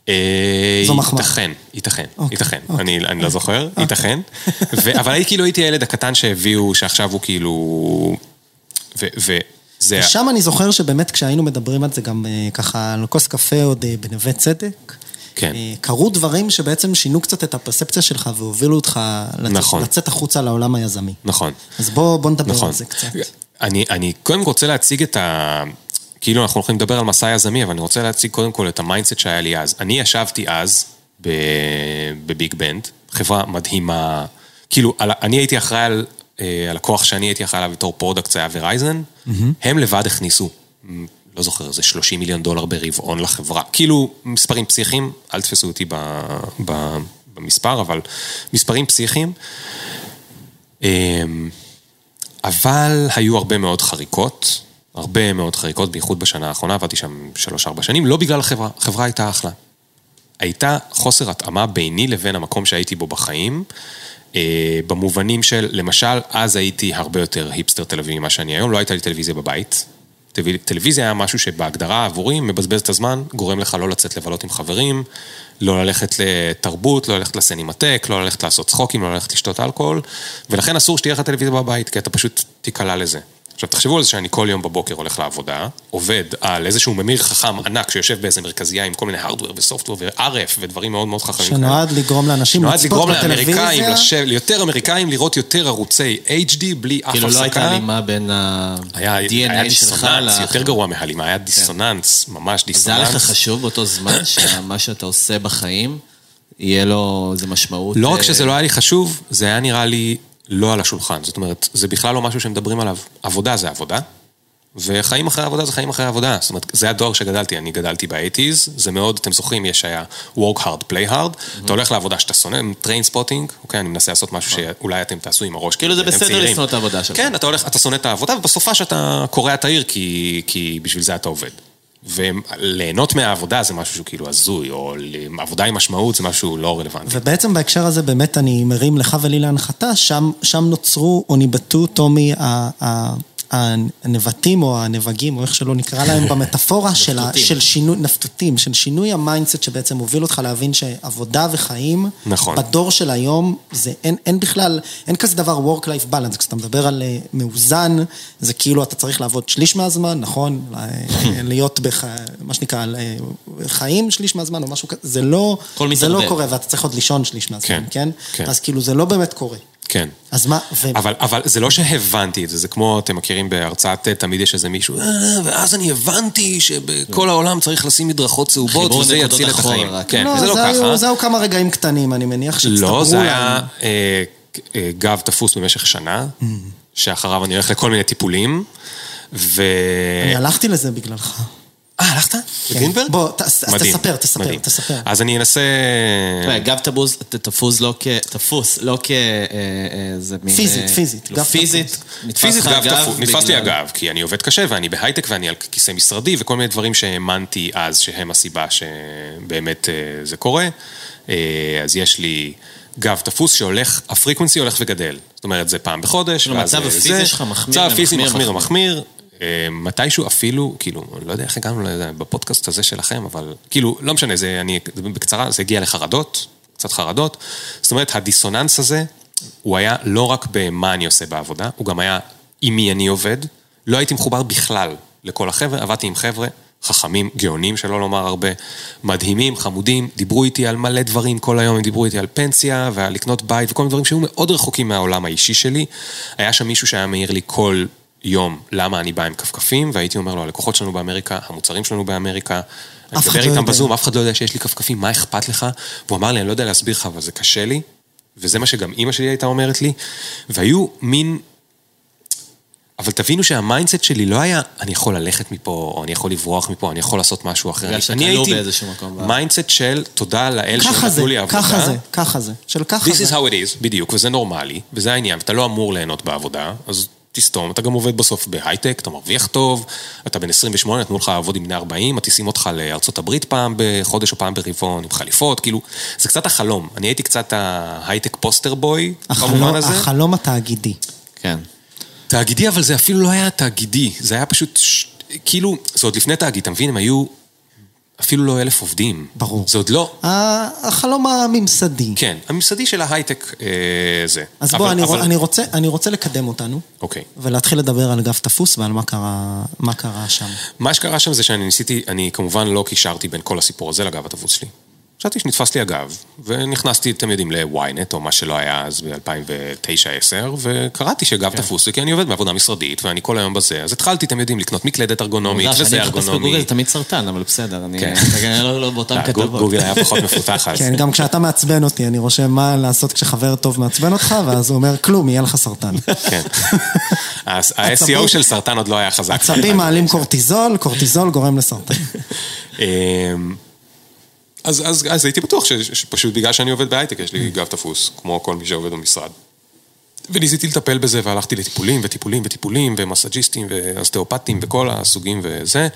אה, זו מחמאה. ייתכן, ייתכן, אוקיי, ייתכן, אוקיי. אני אני לא זוכר, ייתכן. ו- אבל הייתי כאילו, הייתי הילד הקטן שהביאו, שעכשיו הוא כאילו... וזה... ושם אני זוכר שבאמת כשהיינו מדברים על זה גם אה, ככה על כוס קפה עוד אה, בנווה צדק, כן. קרו דברים שבעצם שינו קצת את הפרספציה שלך והובילו אותך לצאת, נכון. לצאת החוצה לעולם היזמי. נכון. אז בוא, בוא נדבר נכון. על זה קצת. אני, אני קודם רוצה להציג את ה... כאילו אנחנו הולכים לדבר על מסע יזמי, אבל אני רוצה להציג קודם כל את ה mindset שהיה לי אז. אני ישבתי אז ב BigBand, חברה מדהימה, כאילו, על, אני הייתי אחראי על אה, הלקוח שאני הייתי אחראי עליו בתור product, זה היה Verizon, הם לבד הכניסו, לא זוכר, איזה 30 מיליון דולר ברבעון לחברה. כאילו, מספרים פסיכיים, אל תתפסו אותי ב, ב, במספר, אבל מספרים פסיכיים. אמ, אבל היו הרבה מאוד חריקות, הרבה מאוד חריקות, בייחוד בשנה האחרונה, עבדתי שם שלוש-ארבע שנים, לא בגלל החברה, החברה הייתה אחלה. הייתה חוסר התאמה ביני לבין המקום שהייתי בו בחיים, אה, במובנים של, למשל, אז הייתי הרבה יותר היפסטר תל אביבי ממה שאני היום, לא הייתה לי טלוויזיה בבית. טלו- טלוויזיה היה משהו שבהגדרה עבורי מבזבז את הזמן, גורם לך לא לצאת לבלות עם חברים, לא ללכת לתרבות, לא ללכת לסינמטק, לא ללכת לעשות צחוקים, לא ללכת לשתות אלכוהול, ולכן אסור שתהיה לך טלוויזיה בבית, כי אתה פשוט תיקלע לזה. עכשיו תחשבו על זה שאני כל יום בבוקר הולך לעבודה, עובד על איזשהו ממיר חכם ענק שיושב באיזה מרכזייה עם כל מיני הארדוור וסופטוור ו-RF ודברים מאוד מאוד חכמים. כאלה. שנועד לגרום לאנשים שנועד לצפות לגרום בטלוויזיה. לאמריקאים, לשב, ליותר אמריקאים לראות יותר ערוצי HD בלי אף הפסקה. כאילו לא הייתה הלימה בין היה, היה ה-DNA שלך דיסוננס, ל... יותר גרוע מהלימה, היה דיסוננס, ממש כן. זה היה דיסוננס. לך חשוב באותו זמן שמה שאתה עושה בחיים, יהיה לו איזה משמעות. לא רק אה, שזה לא היה לי חשוב, זה היה נראה לי לא על השולחן. זאת אומרת, זה בכלל לא משהו שמדברים עליו. עבודה זה עבודה, וחיים אחרי עבודה זה חיים אחרי עבודה. זאת אומרת, זה הדור שגדלתי, אני גדלתי ב-80's, זה מאוד, אתם זוכרים, יש היה work hard, play hard, אתה הולך לעבודה שאתה שונא, train spotting, אוקיי, אני מנסה לעשות משהו שאולי אתם תעשו עם הראש. כאילו זה בסדר. לשנוא את העבודה שלך. כן, אתה הולך, אתה שונא את העבודה, ובסופה שאתה קורע את העיר, כי, כי בשביל זה אתה עובד. וליהנות מהעבודה זה משהו שהוא כאילו הזוי, או עבודה עם משמעות זה משהו לא רלוונטי. ובעצם בהקשר הזה באמת אני מרים לך ולי להנחתה, שם, שם נוצרו או ניבטו, טומי, ה- הנבטים או הנבגים, או איך שלא נקרא להם, במטאפורה של, ה- של שינוי, נפתותים, של שינוי ה mindset שבעצם הוביל אותך להבין שעבודה וחיים, נכון. בדור של היום, זה אין, אין בכלל, אין כזה דבר work-life balance, כשאתה מדבר על אה, מאוזן, זה כאילו אתה צריך לעבוד שליש מהזמן, נכון? אה, להיות בח... מה שנקרא, אה, חיים שליש מהזמן או משהו כזה, זה לא, זה לא. קורה, ואתה צריך עוד לישון שליש מהזמן, כן, כן? כן. אז כאילו זה לא באמת קורה. כן. אז מה, ו... אבל, אבל זה לא שהבנתי את זה, זה כמו, אתם מכירים בהרצאת TED, תמיד יש איזה מישהו, "אה, ואז אני הבנתי שבכל העולם צריך לשים מדרכות צהובות, וזה יציל את החיים. רק. כן, לא, זה לא ככה. זה היו כמה רגעים קטנים, אני מניח שהצטברו לא, זה להם. היה אה, אה, גב תפוס במשך שנה, שאחריו אני הולך לכל מיני טיפולים, ו... אני הלכתי לזה בגללך. אה, הלכת? בגרינברג? בוא, תספר, תספר. תספר. אז אני אנסה... גב תפוס, לא כ... תפוס, לא כ... אה, אה. פיזית, אה, פיזית, גב פיזית, פיזית גב תפוס, נתפס לי הגב, כי אני עובד קשה ואני בהייטק ואני על כיסא משרדי וכל מיני דברים שהאמנתי אז שהם הסיבה שבאמת זה קורה. אז יש לי גב תפוס שהולך, הפריקוונסי הולך וגדל. זאת אומרת, זה פעם בחודש, המצב זה- הפיזי. שלך מחמיר המצב הפיזי ומחמיר מחמיר ומחמיר. אה, מתישהו אפילו, כאילו, אני לא יודע איך הגענו לזה בפודקאסט הזה שלכם, אבל כאילו, לא משנה, זה, אני, בקצרה, זה הגיע לחרדות, קצת חרדות. זאת אומרת, הדיסוננס הזה, הוא היה לא רק במה אני עושה בעבודה, הוא גם היה עם מי אני עובד. לא הייתי מחובר בכלל לכל החבר'ה, עבדתי עם חבר'ה חכמים, גאונים, שלא לומר הרבה, מדהימים, חמודים, דיברו איתי על מלא דברים כל היום, הם דיברו איתי על פנסיה ועל לקנות בית וכל מיני דברים שהיו מאוד רחוקים מהעולם האישי שלי. היה שם מישהו שהיה מעיר לי כל יום למה אני בא עם כפכפים, והייתי אומר לו, הלקוחות שלנו באמריקה, המוצרים שלנו באמריקה, אני מדבר לא איתם יודע. בזום, אף אחד לא יודע שיש לי כפכפים, מה אכפת לך? והוא אמר לי, אני לא יודע להסביר לך, אבל זה קשה לי, וזה מה שגם אימא שלי הייתה אומרת לי, והיו מין... אבל תבינו שה mindset שלי לא היה, אני יכול ללכת מפה, או אני יכול לברוח מפה, אני יכול לעשות משהו אחר. בגלל אני שכלוא הייתי באיזשהו מקום. mindset של תודה לאל שנתנו לי עבודה. ככה זה, ככה זה. של ככה This זה. is how it is, בדיוק, וזה נורמלי, וזה העניין, ואתה לא אמור ליהנות בעבודה, אז תסתום, אתה גם עובד בסוף בהייטק, אתה מרוויח טוב, אתה בן 28, נתנו לך לעבוד עם בני 40, מטיסים אותך לארצות הברית פעם בחודש או פעם ברבעון, עם חליפות, כאילו, זה קצת החלום. אני הייתי קצת ההייטק פוסטר בוי, במובן הזה. החלום התאגידי. כן. תאגידי, אבל זה אפילו לא היה תאגידי, זה היה פשוט, ש... כאילו, זה עוד לפני תאגיד, אתה מבין? הם היו אפילו לא אלף עובדים. ברור. זה עוד לא... החלום הממסדי. כן, הממסדי של ההייטק אה, זה. אז אבל- בוא, אני, אבל-. אני, רוצה, אני רוצה לקדם אותנו, אוקיי. ולהתחיל לדבר על גב תפוס ועל מה קרה, מה קרה שם. מה שקרה שם זה שאני ניסיתי, אני כמובן לא קישרתי בין כל הסיפור הזה לגב התבוץ שלי. חשבתי שנתפס לי הגב, ונכנסתי, אתם יודעים, ל-ynet, או מה שלא היה אז ב-2009-2010, וקראתי שגב כן. תפוס לי, כי אני עובד בעבודה משרדית, ואני כל היום בזה, אז התחלתי, אתם יודעים, לקנות מקלדת ארגונומית, וזה שאני מחפש בגוגל ארגונומי. זה תמיד סרטן, אבל בסדר, אני כן. לא לא באותן אה, כתבות. גוגל היה פחות מפותח אז. כן, גם כשאתה מעצבן אותי, אני רושם מה לעשות כשחבר טוב מעצבן אותך, ואז הוא אומר, כלום, יהיה לך סרטן. כן. ה-SEO של סרטן עוד לא היה חזק. עצבים מעלים קורטיזול, קורטיזול גורם לסרטן. אמ, אז, אז, אז הייתי בטוח ש, שפשוט בגלל שאני עובד בהייטק, יש לי גב תפוס, כמו כל מי שעובד במשרד. וניסיתי לטפל בזה, והלכתי לטיפולים, וטיפולים, וטיפולים, ומסאג'יסטים, ואוסטאופטים, וכל הסוגים וזה.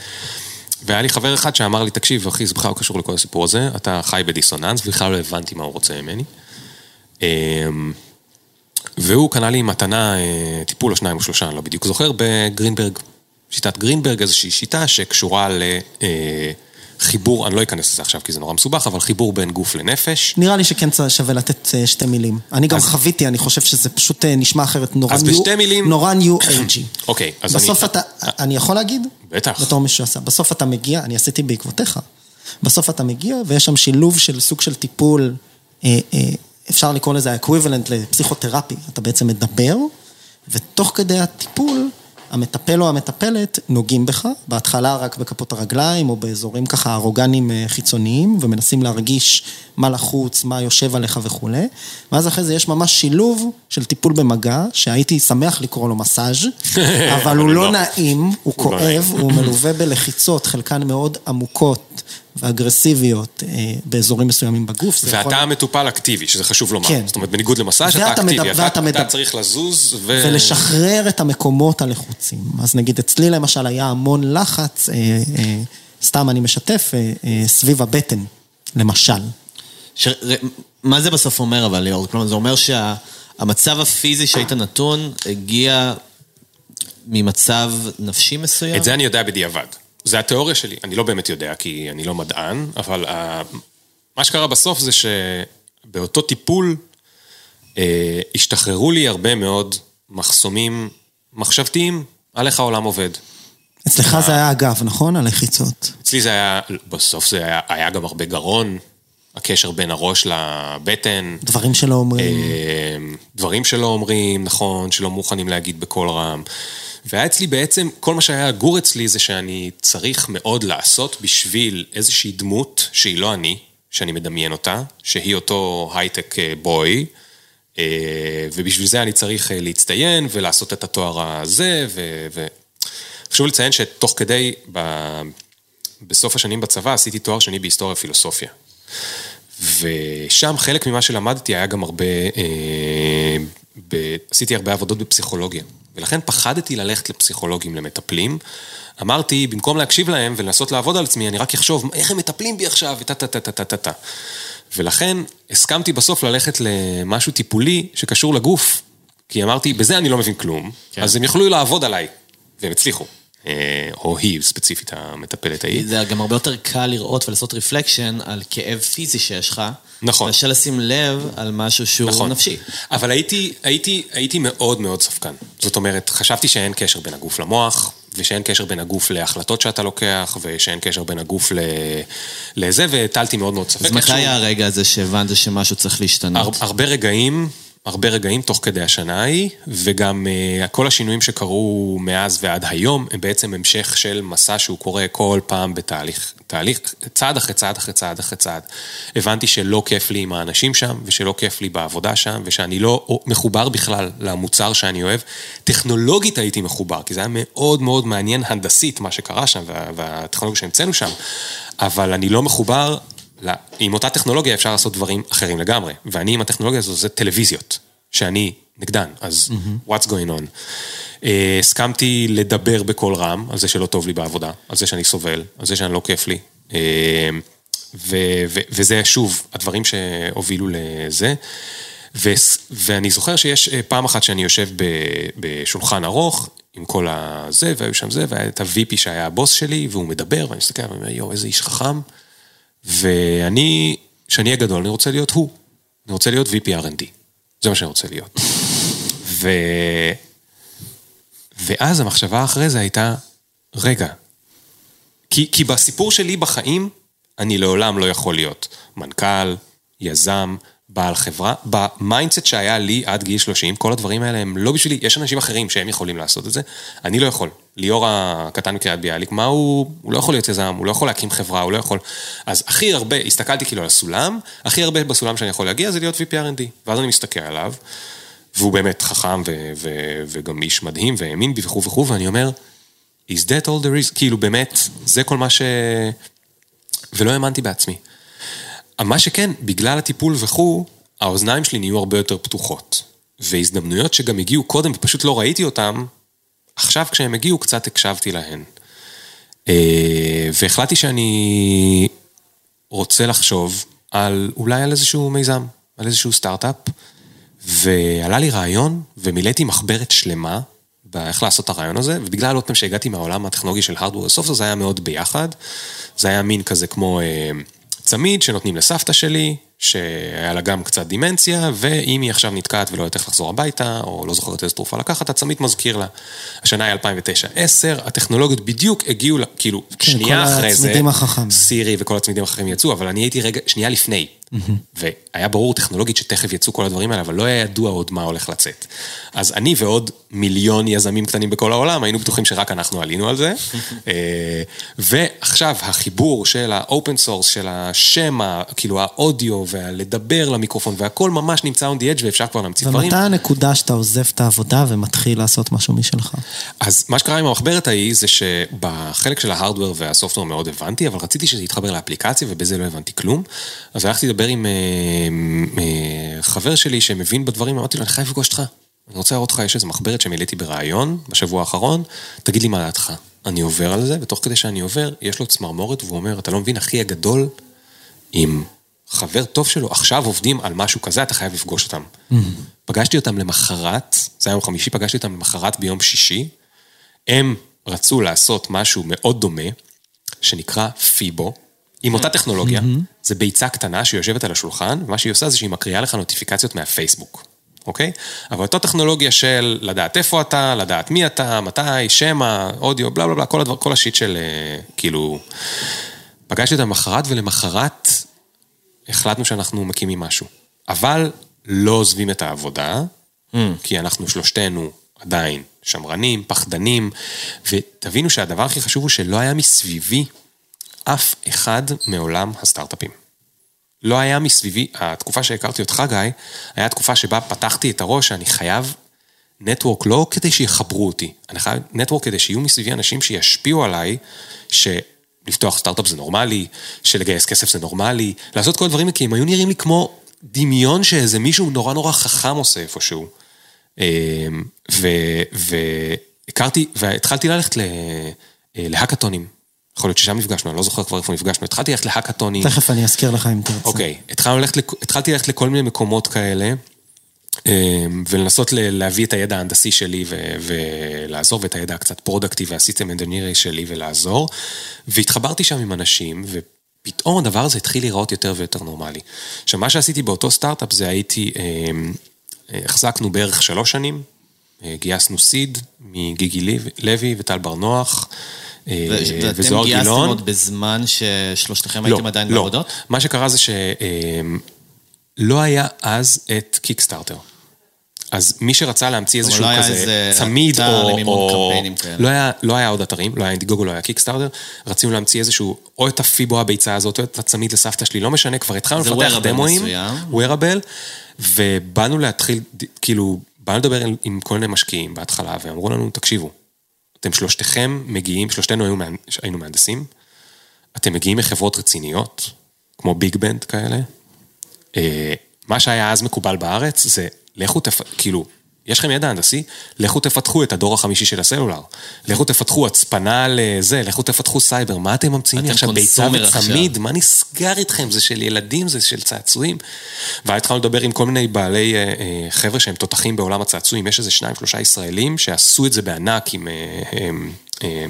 והיה לי חבר אחד שאמר לי, תקשיב, אחי, זה בכלל לא קשור לכל הסיפור הזה, אתה חי בדיסוננס, ובכלל לא הבנתי מה הוא רוצה ממני. אמ, והוא קנה לי מתנה, אה, טיפול או שניים או שלושה, אני לא בדיוק זוכר, בגרינברג. שיטת גרינברג, איזושהי שיטה שקשורה לחיבור, אני לא אכנס לזה עכשיו כי זה נורא מסובך, אבל חיבור בין גוף לנפש. נראה לי שכן שווה לתת אה, שתי מילים. אני גם אז- חוויתי, אני חושב שזה פשוט אה, נשמע אחרת, נורא אז ניו- בשתי מילים- נורא ניו אייג'י. אוקיי, אז אני... בסוף אתה, אני יכול להגיד? בטח. בתור מישהו שעשה. בסוף אתה מגיע, אני עשיתי בעקבותיך. בסוף אתה מגיע ויש שם שילוב של סוג של טיפול, אה, אה, אפשר לקרוא לזה האקוויבלנט לפסיכותרפי. אתה בעצם מדבר, ותוך כדי הטיפול, המטפל או המטפלת נוגעים בך, בהתחלה רק בכפות הרגליים או באזורים ככה ארוגנים אה, חיצוניים, ומנסים להרגיש מה לחוץ, מה יושב עליך וכולי. ואז אחרי זה יש ממש שילוב של טיפול במגע, שהייתי שמח לקרוא לו מסאז', אבל הוא לא נעים, הוא הוא לא כואב, הוא מלווה בלחיצות, חלקן מאוד עמוקות ואגרסיביות אה, באזורים מסוימים בגוף. זה יכול- ואתה מטופל אקטיבי, שזה חשוב לומר. כן. זאת אומרת, בניגוד למסאז' אתה ואתה אקטיבי, מדבר- אתה- ואתה מדבר- אתה צריך לזוז ו... ולשחרר את המקומות הלחוצים. אז נגיד אצלי למשל היה המון לחץ, אה, אה, סתם אני משתף, אה, אה, סביב הבטן, למשל. ש... מה זה בסוף אומר אבל, ליאור? כלומר, זה אומר שהמצב הפיזי שהיית נתון הגיע ממצב נפשי מסוים? את זה אני יודע בדיעבד. זה התיאוריה שלי. אני לא באמת יודע, כי אני לא מדען, אבל ה... מה שקרה בסוף זה שבאותו טיפול אה, השתחררו לי הרבה מאוד מחסומים מחשבתיים על איך העולם עובד. אצלך זה היה הגב, נכון? הלחיצות. אצלי זה היה, בסוף זה היה, היה גם הרבה גרון, הקשר בין הראש לבטן. דברים שלא אומרים. אה, דברים שלא אומרים, נכון, שלא מוכנים להגיד בקול רם. והיה אצלי בעצם, כל מה שהיה אגור אצלי זה שאני צריך מאוד לעשות בשביל איזושהי דמות שהיא לא אני, שאני מדמיין אותה, שהיא אותו הייטק אה, בוי, אה, ובשביל זה אני צריך אה, להצטיין ולעשות את התואר הזה. ו... חשוב לציין שתוך כדי, ב... בסוף השנים בצבא עשיתי תואר שני בהיסטוריה ופילוסופיה. ושם חלק ממה שלמדתי היה גם הרבה, אה, ב... עשיתי הרבה עבודות בפסיכולוגיה. ולכן פחדתי ללכת לפסיכולוגים, למטפלים. אמרתי, במקום להקשיב להם ולנסות לעבוד על עצמי, אני רק אחשוב, איך הם מטפלים בי עכשיו, וטה טה טה טה טה טה טה. ולכן הסכמתי בסוף ללכת למשהו טיפולי שקשור לגוף. כי אמרתי, בזה אני לא מבין כלום, כן. אז הם יכלו לעבוד עליי, והם הצליחו. אה, או היא ספציפית המטפלת ההיא. זה גם הרבה יותר קל לראות ולעשות רפלקשן על כאב פיזי שיש לך. נכון. מאשר לשים לב על משהו שהוא נכון. נפשי. אבל הייתי, הייתי, הייתי מאוד מאוד ספקן. זאת אומרת, חשבתי שאין קשר בין הגוף למוח, ושאין קשר בין הגוף להחלטות שאתה לוקח, ושאין קשר בין הגוף ל... לזה, והטלתי מאוד מאוד ספק. אז מתי היה הרגע הזה שהבנת שמשהו צריך להשתנות? הר, הרבה רגעים, הרבה רגעים תוך כדי השנה ההיא, וגם uh, כל השינויים שקרו מאז ועד היום, הם בעצם המשך של מסע שהוא קורה כל פעם בתהליך, תהליך, צעד אחרי צעד אחרי צעד אחרי צעד. הבנתי שלא כיף לי עם האנשים שם, ושלא כיף לי בעבודה שם, ושאני לא מחובר בכלל למוצר שאני אוהב. טכנולוגית הייתי מחובר, כי זה היה מאוד מאוד מעניין הנדסית, מה שקרה שם, וה, והטכנולוגיה שהמצאנו שם, אבל אני לא מחובר לא, עם אותה טכנולוגיה אפשר לעשות דברים אחרים לגמרי. ואני עם הטכנולוגיה הזו זה טלוויזיות. שאני נגדן, אז what's going on. אה, הסכמתי לדבר בקול רם על זה שלא טוב לי בעבודה, על זה שאני סובל, על זה שאני לא כיף לי. אה, ו- ו- וזה שוב, הדברים שהובילו לזה. ו- ואני זוכר שיש אה, פעם אחת שאני יושב ב- בשולחן ארוך, עם כל הזה, והיו שם זה, והיה את ה-VP שהיה הבוס שלי, והוא מדבר, ואני מסתכל ואומר, יואו, איזה איש חכם. ואני, כשאני אהיה גדול, אני רוצה להיות הוא. אני רוצה להיות VP R&D. זה מה שאני רוצה להיות. ו... ואז המחשבה אחרי זה הייתה, רגע, כי, כי בסיפור שלי בחיים, אני לעולם לא יכול להיות מנכ"ל, יזם, בעל חברה. ב mindset שהיה לי עד גיל 30, כל הדברים האלה הם לא בשבילי, יש אנשים אחרים שהם יכולים לעשות את זה, אני לא יכול. ליאור הקטן מקריית ביאליק, מה הוא, הוא לא יכול להיות יזם, הוא לא יכול להקים חברה, הוא לא יכול... אז הכי הרבה, הסתכלתי כאילו על הסולם, הכי הרבה בסולם שאני יכול להגיע זה להיות VP R&D. ואז אני מסתכל עליו, והוא באמת חכם ו- ו- וגם איש מדהים והאמין בי וכו' וכו', ואני אומר, is that all there is? כאילו באמת, זה כל מה ש... ולא האמנתי בעצמי. מה שכן, בגלל הטיפול וכו', האוזניים שלי נהיו הרבה יותר פתוחות. והזדמנויות שגם הגיעו קודם ופשוט לא ראיתי אותן, עכשיו כשהם הגיעו קצת הקשבתי להן. אה, והחלטתי שאני רוצה לחשוב על אולי על איזשהו מיזם, על איזשהו סטארט-אפ, ועלה לי רעיון ומילאתי מחברת שלמה באיך לעשות את הרעיון הזה, ובגלל עוד פעם שהגעתי מהעולם הטכנולוגי של הארדוור וסופטור, זה היה מאוד ביחד. זה היה מין כזה כמו אה, צמיד שנותנים לסבתא שלי, שהיה לה גם קצת דימנציה, ואם היא עכשיו נתקעת ולא יודעת איך לחזור הביתה, או לא זוכרת איזה תרופה לקחת, הצמיד מזכיר לה. השנה היא 2009-2010, הטכנולוגיות בדיוק הגיעו, לה- כאילו, שנייה כל אחרי זה, החכמים. Siri וכל הצמידים האחרים יצאו, אבל אני הייתי רגע, שנייה לפני. והיה ברור טכנולוגית שתכף יצאו כל הדברים האלה, אבל לא היה ידוע עוד מה הולך לצאת. אז אני ועוד מיליון יזמים קטנים בכל העולם, היינו בטוחים שרק אנחנו עלינו על זה. אה, ועכשיו, החיבור של ה open source, של השם, כאילו האודיו, והלדבר למיקרופון, והכל ממש נמצא on the edge ואפשר כבר להמציא דברים. ומתי הנקודה שאתה עוזב את העבודה ומתחיל לעשות משהו משלך? אז מה שקרה עם המחברת ההיא זה שבחלק של ההארדוור והסופטוור מאוד הבנתי, אבל רציתי שזה יתחבר לאפליקציה ובזה לא הבנתי כלום. אז הלכתי לדבר עם אה, חבר שלי שמבין בדברים, אמרתי לו, אני חייב לפגוש אותך. אני רוצה להראות לך, יש איזו מחברת שמילאתי בריאיון בשבוע האחרון, תגיד לי מה דעתך. אני עובר על זה, ותוך כדי שאני עובר, יש לו צמרמורת, והוא אומר, אתה לא מבין, אחי הגדול, עם חבר טוב שלו, עכשיו עובדים על משהו כזה, אתה חייב לפגוש אותם. פגשתי אותם למחרת, זה היה יום חמישי, פגשתי אותם למחרת ביום שישי. הם רצו לעשות משהו מאוד דומה, שנקרא פיבו, עם אותה טכנולוגיה. זה ביצה קטנה שיושבת על השולחן, ומה שהיא עושה זה שהיא מקריאה לך נוטיפיקציות מהפייסבוק, אוקיי? אבל אותה טכנולוגיה של לדעת איפה אתה, לדעת מי אתה, מתי, שמע, אודיו, בלה בלה בלה, כל, הדבר, כל השיט של אה, כאילו... פגשתי אותם למחרת, ולמחרת החלטנו שאנחנו מקימים משהו. אבל לא עוזבים את העבודה, כי אנחנו שלושתנו עדיין שמרנים, פחדנים, ותבינו שהדבר הכי חשוב הוא שלא היה מסביבי אף אחד מעולם הסטארט-אפים. לא היה מסביבי, התקופה שהכרתי אותך, גיא, היה תקופה שבה פתחתי את הראש שאני חייב נטוורק לא כדי שיחברו אותי, אני חייב נטוורק כדי שיהיו מסביבי אנשים שישפיעו עליי, שלפתוח סטארט-אפ זה נורמלי, שלגייס כסף זה נורמלי, לעשות כל הדברים, כי הם היו נראים לי כמו דמיון שאיזה מישהו נורא נורא חכם עושה איפשהו. ו- והכרתי, והתחלתי ללכת ל- להאקתונים. יכול להיות ששם נפגשנו, אני לא זוכר כבר איפה נפגשנו. התחלתי ללכת להאקתונים. תכף אני אזכיר לך אם תרצה. אוקיי, התחלתי ללכת לכל מיני מקומות כאלה, אמ, ולנסות להביא את הידע ההנדסי שלי ולעזור, ואת הידע הקצת פרודקטי והסיסטם אנג'ינירי שלי ולעזור. והתחברתי שם עם אנשים, ופתאום הדבר הזה התחיל להיראות יותר ויותר נורמלי. עכשיו, מה שעשיתי באותו סטארט-אפ זה הייתי, אמ, החזקנו בערך שלוש שנים, אה, גייסנו seed מגיגי לוי וטל ברנוח. אה, ו- ואתם וזוהר גייסתם. עוד בזמן ששלושתכם הייתם עדיין בעבודות? לא, מה שקרה זה שלא היה אז את Kickstarter. אז מי שרצה להמציא איזשהו לא כזה איזה צמיד או... או-. לא היה, לא היה עוד אתרים, לא היה אינדיגוגו, לא היה קיקסטארטר. רצינו להמציא איזשהו, או את הפיבו הביצה הזאת, או את הצמיד לסבתא שלי, לא משנה, כבר התחלנו לפתח. מסוים. wearable, ובאנו להתחיל, כאילו, באנו לדבר עם- עם כל מיני משקיעים בהתחלה, ואמרו לנו, תקשיבו, אתם שלושתכם מגיעים, שלושתנו היינו, מה- היינו מהנדסים, אתם מגיעים מחברות רציניות, כמו ביג בנד כאלה. אה, מה שהיה אז מקובל בארץ זה, לכו תפ... כאילו, יש לכם ידע הנדסי? לכו תפתחו את הדור החמישי של הסלולר. לכו תפתחו הצפנה לזה, לכו תפתחו סייבר. מה אתם ממציאים לי עכשיו? ביצה וצמיד? מה נסגר איתכם? זה של ילדים, זה של צעצועים. ואז התחלנו לדבר עם כל מיני בעלי אה, אה, חבר'ה שהם תותחים בעולם הצעצועים. יש איזה שניים, שלושה ישראלים שעשו את זה בענק עם... אה, אה, אה,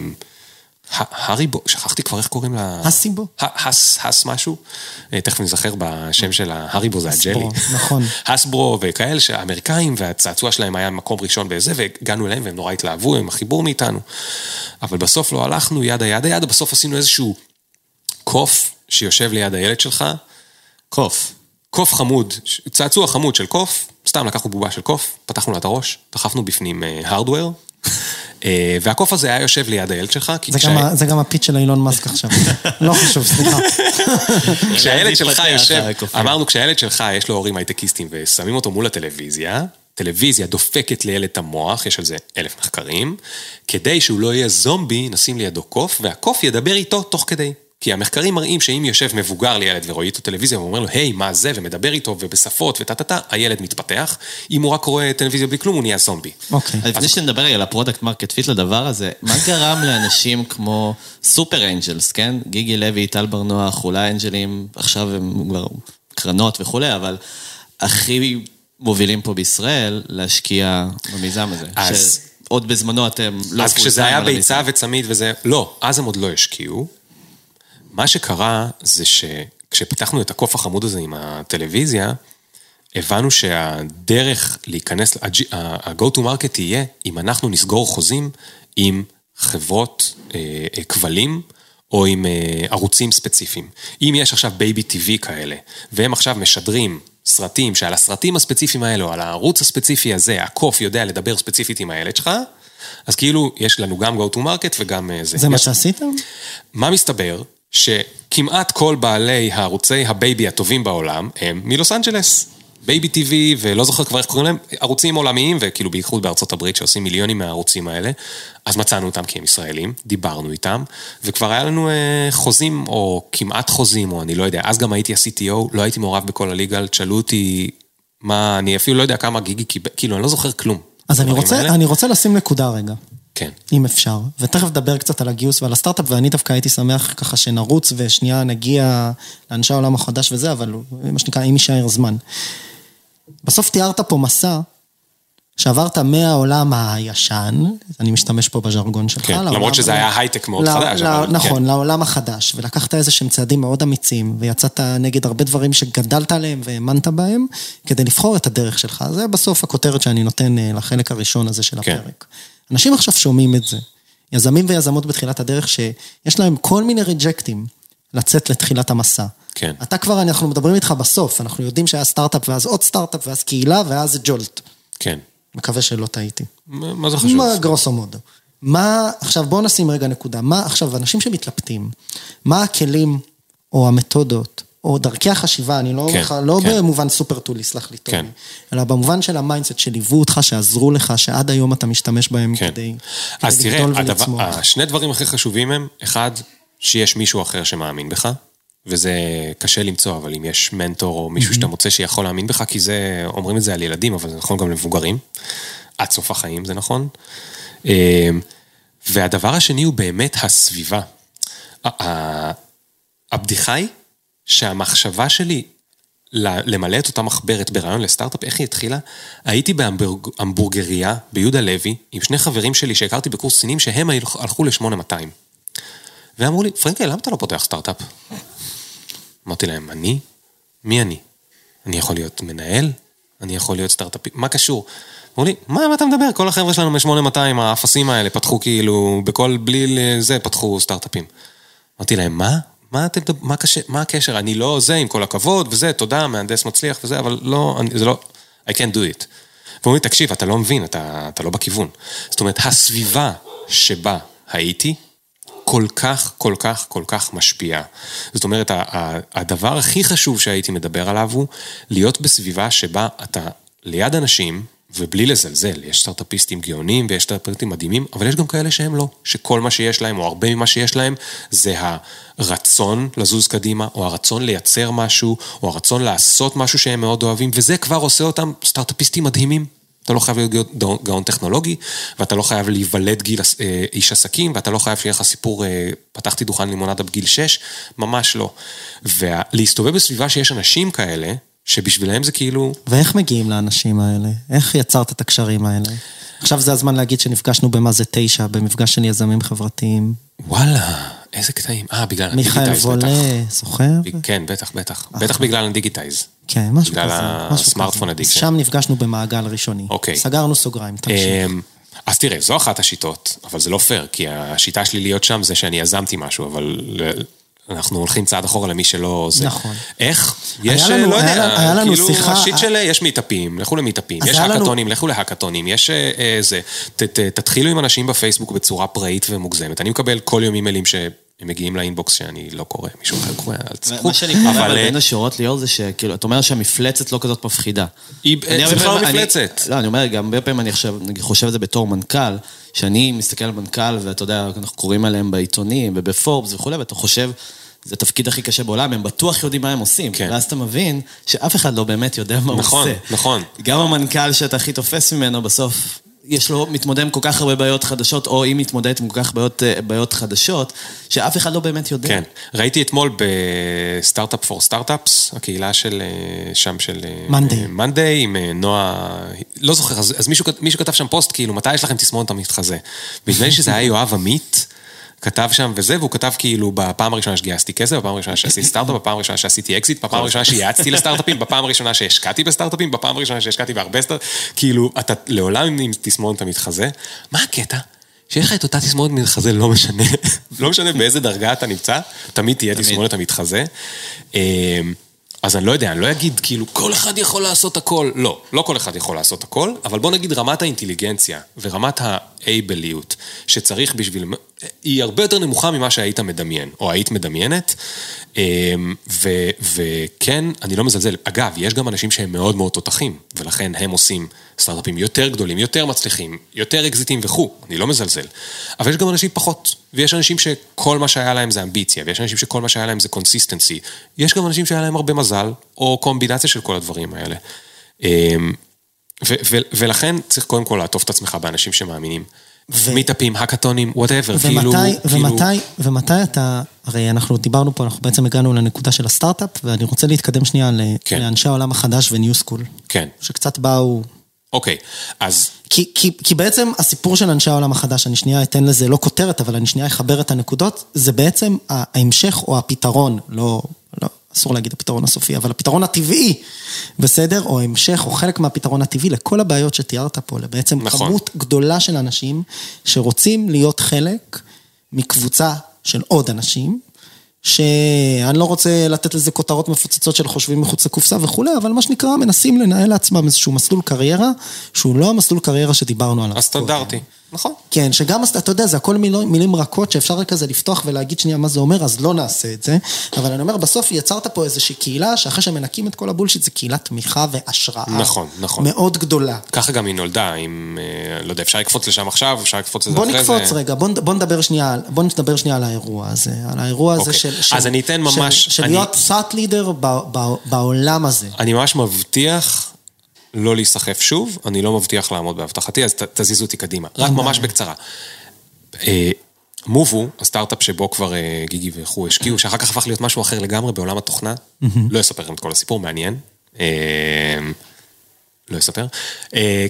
הריבו, שכחתי כבר איך קוראים לה... הסיבו? ה- הס, הס משהו. אה, תכף נזכר בשם של ההריבו זה הג'לי. נכון. הסברו וכאלה שהאמריקאים והצעצוע שלהם היה מקום ראשון בזה והגענו אליהם והם נורא התלהבו עם החיבור מאיתנו. אבל בסוף לא הלכנו ידה ידה ידה, בסוף עשינו איזשהו קוף שיושב ליד הילד שלך. קוף. קוף חמוד, צעצוע חמוד של קוף, סתם לקחנו בובה של קוף, פתחנו לה את הראש, דחפנו בפנים הארדוור, והקוף הזה היה יושב ליד הילד שלך, כי זה כשה- גם זה גם הפיץ של אילון מאסק עכשיו. לא חשוב, סליחה. כשהילד שלך יושב. אמרנו כשהילד שלך יש לו הורים הייטקיסטים ושמים אותו מול הטלוויזיה, טלוויזיה דופקת לילד את המוח, יש על זה אלף מחקרים, כדי שהוא לא יהיה זומבי, נשים לידו קוף, והקוף ידבר איתו תוך כדי. כי המחקרים מראים שאם יושב מבוגר לילד ורואה איתו טלוויזיה ואומר לו, היי, מה זה, ומדבר איתו ובשפות וטה טה טה, הילד מתפתח. אם הוא רק רואה טלוויזיה בלי כלום, הוא נהיה זומבי. אוקיי. אז לפני שנדבר על ה product market fit לדבר הזה, מה גרם לאנשים כמו super angels, כן? גיגי לוי, טל בר נוח, אולי אנג'לים, עכשיו הם כבר קרנות וכולי, אבל הכי מובילים פה בישראל להשקיע במיזם הזה. אז- שעוד בזמנו אתם לא אז כשזה היה ביצה. וצמיד וזה, לא, אז הם עוד לא השקיעו. מה שקרה זה שכשפיתחנו את הקוף החמוד הזה עם הטלוויזיה, הבנו שהדרך להיכנס, ה-go to market תהיה אם אנחנו נסגור חוזים עם חברות אה, אה, כבלים. או עם אה, ערוצים ספציפיים. אם יש עכשיו בייבי טיווי כאלה, והם עכשיו משדרים סרטים שעל הסרטים הספציפיים האלו, על הערוץ הספציפי הזה, הקוף יודע לדבר ספציפית עם הילד שלך, אז כאילו יש לנו גם go to market וגם אה, זה. זה מה יש- שעשיתם? מה מסתבר? שכמעט כל בעלי הערוצי ה baby הטובים בעולם הם מלוס אנג'לס. בייבי טיווי, ולא זוכר כבר איך קוראים להם, ערוצים עולמיים, וכאילו בייחוד בארצות הברית שעושים מיליונים מהערוצים האלה. אז מצאנו אותם כי הם ישראלים, דיברנו איתם, וכבר היה לנו אה, חוזים, או כמעט חוזים, או אני לא יודע, אז גם הייתי ה-CTO, לא הייתי מעורב בכל ה legal, תשאלו אותי מה, אני אפילו לא יודע כמה גיגי קיבל, כאילו, אני לא זוכר כלום. אז אני רוצה. אני רוצה לשים נקודה רגע. כן. אם אפשר, ותכף נדבר קצת על הגיוס ועל הסטארט-אפ, ואני דווקא הייתי שמח ככה שנרוץ ושנייה נגיע לאנשי העולם החדש וזה, אבל מה שנקרא, אם יישאר זמן. בסוף תיארת פה מסע שעברת מהעולם הישן, אני משתמש פה בז'רגון שלך, כן, לעולם- למרות שזה היה הייטק מאוד ל- חדש, ל- אבל נכון, כן. לעולם החדש, ולקחת איזה שהם צעדים מאוד אמיצים, ויצאת נגד הרבה דברים שגדלת עליהם והאמנת בהם, כדי לבחור את הדרך שלך. זה בסוף הכותרת שאני נותן אה, לחלק הראשון הזה של כן. הפרק. אנשים עכשיו שומעים את זה. יזמים ויזמות בתחילת הדרך שיש להם כל מיני ריג'קטים לצאת לתחילת המסע. כן. אתה כבר, אנחנו מדברים איתך בסוף, אנחנו יודעים שהיה סטארט-אפ ואז עוד סטארט-אפ ואז קהילה ואז ג'ולט. כן. מקווה שלא טעיתי. מה מה זה חשוב? מה grosso modo? מה, עכשיו בואו נשים רגע נקודה, מה, עכשיו, אנשים שמתלבטים, מה הכלים או המתודות, או דרכי החשיבה, אני לא, כן, כן, לא כן. במובן סופר טולי, סלח לי, כן. אלא במובן של ה mindset שליוו אותך, שעזרו לך, שעד היום אתה משתמש בהם כן. כדי, אז כדי תראה, לגדול הדבר, ולצמוח. השני דברים הכי חשובים הם, אחד, שיש מישהו אחר שמאמין בך, וזה קשה למצוא, אבל אם יש מנטור או מישהו שאתה מוצא שיכול להאמין בך, כי זה, אומרים את זה על ילדים, אבל זה נכון גם למבוגרים, עד סוף החיים זה נכון. אה, והדבר השני הוא באמת הסביבה. הבדיחה היא שהמחשבה שלי למלא את אותה מחברת ברעיון לסטארט-אפ, איך היא התחילה? הייתי בהמבורגריה ביהודה לוי, עם שני חברים שלי שהכרתי בקורס סינים, שהם הלכ- הלכו ל-8200. ואמרו לי, פרנקל, למה אתה לא פותח סטארט-אפ? אמרתי להם, אני? מי אני? אני יכול להיות מנהל? אני יכול להיות סטארט-אפי? מה קשור? אמרו לי, מה, מה אתה מדבר? כל החבר'ה שלנו מ-8200, האפסים האלה, פתחו כאילו, בכל, בלי זה, פתחו סטארט-אפים. אמרתי להם, מה? מה אתם, מה, קשה, מה הקשר? אני לא זה, עם כל הכבוד, וזה, תודה, מהנדס מצליח וזה, אבל לא, אני, זה לא, I can't do it. ואומרים תקשיב, אתה לא מבין, אתה, אתה לא בכיוון. זאת אומרת, הסביבה שבה הייתי, כל כך, כל כך, כל כך משפיעה. זאת אומרת, הדבר הכי חשוב שהייתי מדבר עליו הוא להיות בסביבה שבה אתה ליד אנשים, ובלי לזלזל, יש סטארט-אפיסטים גאונים ויש סטארט-אפיסטים מדהימים, אבל יש גם כאלה שהם לא, שכל מה שיש להם, או הרבה ממה שיש להם, זה הרצון לזוז קדימה, או הרצון לייצר משהו, או הרצון לעשות משהו שהם מאוד אוהבים, וזה כבר עושה אותם סטארט-אפיסטים מדהימים. אתה לא חייב להיות גאון- טכנולוגי, ואתה לא חייב להיוולד גיל אה, איש עסקים, ואתה לא חייב שיהיה לך סיפור, אה, פתחתי דוכן לימונדה בגיל 6, ממש לא. ולהסתובב בסביבה שיש אנשים כאלה, שבשבילם זה כאילו, ואיך מגיעים לאנשים האלה? איך יצרת את הקשרים האלה? עכשיו זה הזמן להגיד שנפגשנו במה זה תשע, במפגש של יזמים חברתיים. וואלה, איזה קטעים. אה, בגלל מיכאל הדיגיטייז וולה, בטח. זוכר? כן, בטח, בטח. בטח בגלל ה digitize. כן, משהו כזה. בגלל הסמארטפון addiction. שם נפגשנו במעגל ראשוני. אוקיי. סגרנו סוגריים, תמשיך. אמ, אז תראה, זו אחת השיטות, אבל זה לא פייר, כי השיטה שלי להיות שם זה שאני יזמתי משהו, אבל ל- אנחנו הולכים צעד אחורה למי שלא זה. נכון. איך? יש, לנו- לא היה יודע, היה לנו כאילו, שיחה- השיט של, יש מיטאפים, לכו למיטאפים, יש היה לנו- האקתונים, לכו להאקתונים, יש אה, אה, זה, ת, ת, תתחילו עם אנשים בפייסבוק בצורה פראית ומוגזמת. אני מקבל כל יום אימיילים שהם מגיעים לאינבוקס שאני לא קורא, מישהו אחר קורא, אל תצחקו. מה שאני קורא אבל, אה, בין השורות ליאור זה שכאילו, אתה אומר שהמפלצת לא כזאת מפחידה. היא- הרבה בכלל לא מפלצת. לא, אני אומר, גם הרבה פעמים אני עכשיו, חושב על זה בתור מנכ"ל, שאני מסתכל על מנכ"ל, ואתה יודע, אנחנו קוראים עליהם בעיתונים ובפורבס וכולי, ואתה חושב, זה התפקיד הכי קשה בעולם, הם בטוח יודעים מה הם עושים. כן. ואז אתה מבין שאף אחד לא באמת יודע מה הוא נכון, עושה. נכון. גם המנכ"ל שאתה הכי תופס ממנו, בסוף, יש לו, מתמודד עם כל כך הרבה בעיות חדשות, או היא מתמודדת עם כל כך בעיות, אה, בעיות חדשות, שאף אחד לא באמת יודע. כן. ראיתי אתמול ב Startup for Startups, הקהילה של אה, שם של... Monday. Monday, עם אה, נועה... לא זוכר, אז, אז מישהו, מישהו כתב שם פוסט, כאילו, מתי יש לכם תסמונת המתחזה? ונדמה לי שזה היה יואב עמית. כתב שם וזה, והוא כתב כאילו בפעם הראשונה שגייסתי כסף, בפעם הראשונה שעשיתי סטארט-אפ, בפעם הראשונה שעשיתי אקזיט, בפעם הראשונה שיעצתי לסטארט-אפים, בפעם הראשונה שהשקעתי בסטארט-אפים, בפעם הראשונה שהשקעתי בהרבה סטארט... כאילו, אתה לעולם עם תסמונת המתחזה. מה הקטע? שיש לך את אותה תסמונת מתחזה, לא משנה, לא משנה באיזה דרגה אתה נמצא, תמיד תהיה תסמונת המתחזה. אמ, אז אני לא יודע, אני לא אגיד כאילו, כל אחד יכול לעשות הכל. לא, לא כל אחד יכול לעשות הכל, אבל בוא נגיד רמת האינטליגנציה ורמת האייבליות שצריך בשביל... היא הרבה יותר נמוכה ממה שהיית מדמיין, או היית מדמיינת. אמ, ו, וכן, אני לא מזלזל. אגב, יש גם אנשים שהם מאוד מאוד תותחים, ולכן הם עושים סטארט-אפים יותר גדולים, יותר מצליחים, יותר אקזיטים וכו', אני לא מזלזל. אבל יש גם אנשים פחות, ויש אנשים שכל מה שהיה להם זה אמביציה, ויש אנשים שכל מה שהיה להם זה consistency. יש גם אנשים שהיה להם הרבה מזל, או קומבינציה של כל הדברים האלה. אמ, ו- ו- ולכן צריך קודם כל לעטוף את עצמך באנשים שמאמינים. מיטאפים, האקתונים, whatever, כאילו... ומתי, כאילו- ומתי, ומתי אתה, הרי אנחנו דיברנו פה, אנחנו בעצם הגענו לנקודה של הסטארט-אפ, ואני רוצה להתקדם שנייה ל- כן. לאנשי העולם החדש ו nuSchool, כן, שקצת באו... אוקיי, אז כי, כי, כי בעצם הסיפור של אנשי העולם החדש, אני שנייה אתן לזה לא כותרת, אבל אני שנייה אחבר את הנקודות, זה בעצם ההמשך או הפתרון, לא, אסור להגיד הפתרון הסופי, אבל הפתרון הטבעי, בסדר? או המשך או חלק מהפתרון הטבעי לכל הבעיות שתיארת פה, לבעצם נכון. כמות גדולה של אנשים שרוצים להיות חלק מקבוצה של עוד אנשים, שאני לא רוצה לתת לזה כותרות מפוצצות של חושבים מחוץ לקופסה וכולי, אבל מה שנקרא, מנסים לנהל לעצמם איזשהו מסלול קריירה, שהוא לא המסלול קריירה שדיברנו עליו. הסטנדרטי, נכון. כן, שגם, אתה יודע, זה הכל מילים, מילים רכות שאפשר כזה לפתוח ולהגיד שנייה מה זה אומר, אז לא נעשה את זה. אבל אני אומר, בסוף יצרת פה איזושהי קהילה, שאחרי שמנקים את כל הבולשיט, זה קהילת תמיכה והשראה. נכון, נכון. מאוד גדולה. ככה גם היא נולדה, אם, אה, לא יודע, אפשר לקפוץ לשם עכשיו, אפשר לקפוץ לזה בוא אחרי נקפוץ זה. רגע, בוא, בוא, נדבר שנייה, בוא נדבר שנייה על האירוע הזה, על האירוע הזה אוקיי. של... אז של, אני אתן ממש- של, של אני- להיות סאט לידר בעולם הזה. אני ממש מבטיח לא להיסחף שוב, אני לא מבטיח לעמוד בהבטחתי, אז ת, תזיזו אותי קדימה. רק ממש בקצרה. אה, מובו, הסטארט-אפ שבו כבר אה, גיגי וכו' השקיעו, שאחר כך הפך להיות משהו אחר לגמרי בעולם התוכנה, לא אספר לכם את כל הסיפור, מעניין. אה, לא אספר,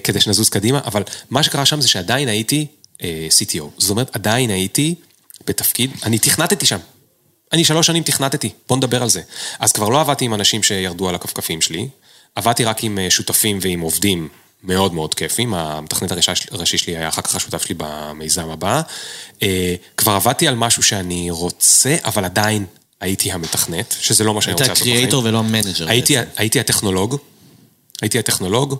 כדי שנזוז קדימה, אבל מה שקרה שם זה שעדיין הייתי CTO. זאת אומרת, עדיין הייתי בתפקיד, אני תכנתתי שם. אני שלוש שנים תכנתתי, בוא נדבר על זה. אז כבר לא עבדתי עם אנשים שירדו על הכפכפים שלי, עבדתי רק עם אה, שותפים ועם עובדים מאוד מאוד כיפים, המתכנת הראשי- שלי היה אחר כך השותף שלי במיזם הבא. אה, כבר עבדתי על משהו שאני רוצה, אבל עדיין הייתי המתכנת, שזה לא מה שאני רוצה לעשות בחיים. ה creator ולא ה manager. הייתי. הייתי הטכנולוג, הייתי הטכנולוג,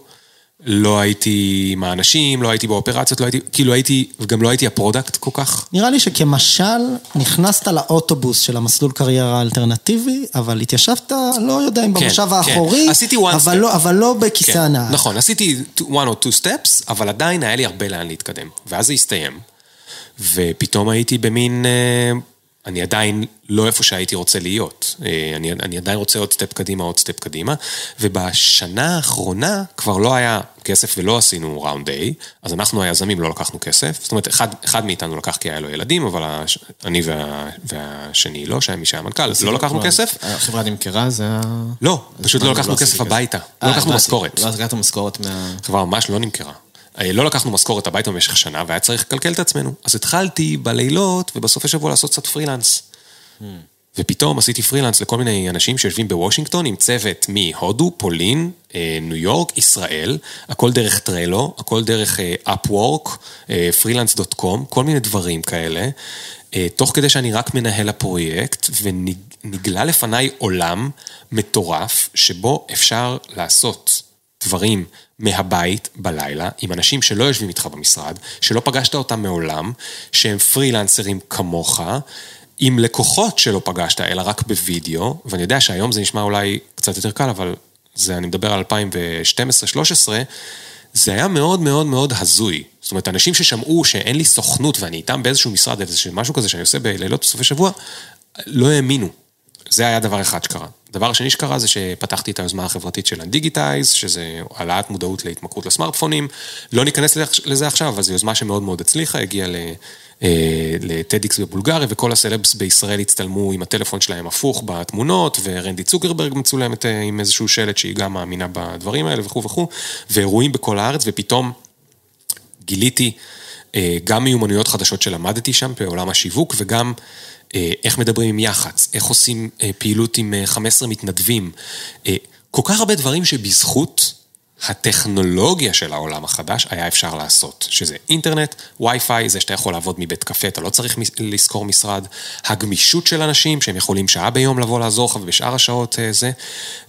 לא הייתי עם האנשים, לא הייתי באופרציות, לא הייתי, כאילו הייתי, וגם לא הייתי ה product כל כך. נראה לי שכמשל נכנסת לאוטובוס של המסלול קריירה האלטרנטיבי, אבל התיישבת, לא יודע אם כן, במושב כן. האחורי, עשיתי one אבל step. לא, אבל לא בכיסא כן, הנהג. נכון, עשיתי one or two steps, אבל עדיין היה לי הרבה לאן להתקדם. ואז זה הסתיים, ופתאום הייתי במין, אה, אני עדיין לא איפה שהייתי רוצה להיות. אה, אני, אני עדיין רוצה עוד step קדימה, עוד step קדימה, ובשנה האחרונה כבר לא היה כסף ולא עשינו round A, אז אנחנו היזמים לא לקחנו כסף. זאת אומרת, אחד, אחד מאיתנו לקח כי היה לו ילדים, אבל הש, אני וה, והשני לא, שהיה מי שהיה מנכ"ל, אז לא לקחנו כסף. החברה נמכרה, זה ה... לא, פשוט לא לקחנו כסף הביתה. לא לקחנו משכורת. לא לקחת משכורת מה... החברה ממש לא נמכרה. אה, לא לקחנו משכורת הביתה במשך שנה, והיה צריך לקלקל את עצמנו. אז התחלתי בלילות ובסופי שבוע לעשות קצת פרילנס. ופתאום עשיתי פרילנס לכל מיני אנשים שיושבים בוושינגטון עם צוות מהודו, פולין, אה, ניו יורק, ישראל, הכל דרך טרלו, הכל דרך אפוורק, פרילנס.קום, כל מיני דברים כאלה. אה, תוך כדי שאני רק מנהל הפרויקט, ונגלה לפניי עולם מטורף, שבו אפשר לעשות דברים מהבית בלילה, עם אנשים שלא יושבים איתך במשרד, שלא פגשת אותם מעולם, שהם פרילנסרים כמוך, עם לקוחות שלא פגשת, אלא רק בווידאו, ואני יודע שהיום זה נשמע אולי קצת יותר קל, אבל זה, אני מדבר על 2012-2013, זה היה מאוד מאוד מאוד הזוי. זאת אומרת, אנשים ששמעו שאין לי סוכנות ואני איתם באיזשהו משרד, איזשהו משהו כזה שאני עושה בלילות בסופי שבוע, לא האמינו. זה היה דבר אחד שקרה. הדבר השני שקרה זה שפתחתי את היוזמה החברתית של הדיגיטייז, שזה העלאת מודעות להתמכרות לסמארטפונים. לא ניכנס לזה עכשיו, אבל זו יוזמה שמאוד מאוד הצליחה, הגיעה לטדיקס בבולגריה, וכל הסלבס בישראל הצטלמו עם הטלפון שלהם הפוך בתמונות, ורנדי צוקרברג מצולמת אה, עם איזשהו שלט שהיא גם מאמינה בדברים האלה וכו' וכו', ואירועים בכל הארץ, ופתאום גיליתי אה, גם מיומנויות חדשות שלמדתי שם בעולם השיווק, וגם אה, איך מדברים עם יח"צ, איך עושים פעילות עם 15 מתנדבים. כל כך הרבה דברים שבזכות הטכנולוגיה של העולם החדש היה אפשר לעשות, שזה אינטרנט, וי-פיי, זה שאתה יכול לעבוד מבית קפה, אתה לא צריך לשכור משרד, הגמישות של אנשים שהם יכולים שעה ביום לבוא לעזור לך ובשאר השעות אה, זה,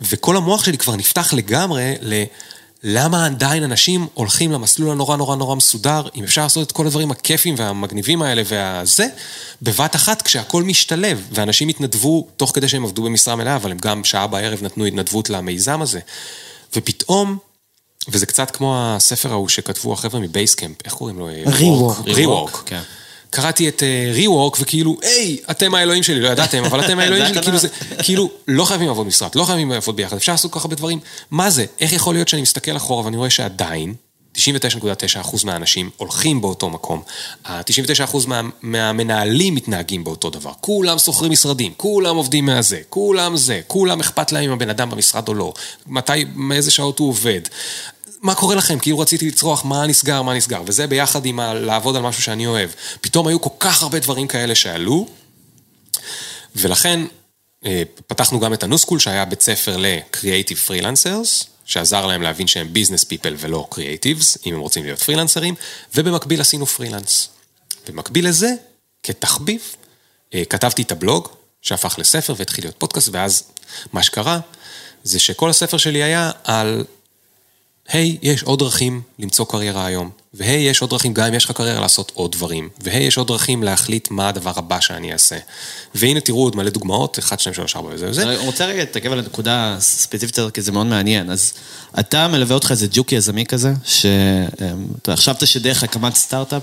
וכל המוח שלי כבר נפתח לגמרי ל... למה עדיין אנשים הולכים למסלול הנורא נורא נורא מסודר, אם אפשר לעשות את כל הדברים הכיפים והמגניבים האלה והזה, בבת אחת כשהכול משתלב, ואנשים התנדבו תוך כדי שהם עבדו במשרה מלאה, אבל הם גם שעה בערב נתנו התנדבות למיזם הזה. ופתאום וזה קצת כמו הספר ההוא שכתבו החבר'ה מבייסקאמפ, איך קוראים לו? ריוורק. ריוורק, כן. קראתי את ריוורק uh, וכאילו, היי, אתם האלוהים שלי, לא ידעתם, אבל אתם האלוהים שלי, כאילו זה, כאילו, לא חייבים לעבוד משרד, לא חייבים לעבוד ביחד, אפשר לעשות כל כך הרבה דברים. מה זה? איך יכול להיות שאני מסתכל אחורה ואני רואה שעדיין, 99.9% מהאנשים הולכים באותו מקום. ה-99% מה, מהמנהלים מתנהגים באותו דבר. כולם שוכרים משרדים, כולם עובדים מהזה, כולם זה, כולם אכפת להם אם הבן אדם במשרד או לא, מתי, מאיזה שעות הוא עובד. מה קורה לכם? כאילו רציתי לצרוח מה נסגר, מה נסגר. וזה ביחד עם ה- לעבוד על משהו שאני אוהב. פתאום היו כל כך הרבה דברים כאלה שעלו, ולכן אה, פתחנו גם את ה nuSchool שהיה בית ספר ל-Creative Freelancers. שעזר להם להבין שהם business people ולא creatives, אם הם רוצים להיות פרילנסרים, ובמקביל עשינו פרילנס. במקביל לזה, כתחביב, אה, כתבתי את הבלוג, שהפך לספר והתחיל להיות פודקאסט, ואז מה שקרה, זה שכל הספר שלי היה על היי, hey, יש עוד דרכים למצוא קריירה היום, והי, יש עוד דרכים, גם אם יש לך קריירה, לעשות עוד דברים, והי, יש עוד דרכים להחליט מה הדבר הבא שאני אעשה. והנה תראו עוד מלא דוגמאות, 1, 2, 3, 4 וזה וזה. אני רוצה רגע להתעכב על הנקודה ספציפית הזאת, כי זה מאוד מעניין. אז אתה מלווה אותך איזה ג'וק יזמי כזה, שאתה חשבת שדרך הקמת סטארט-אפ,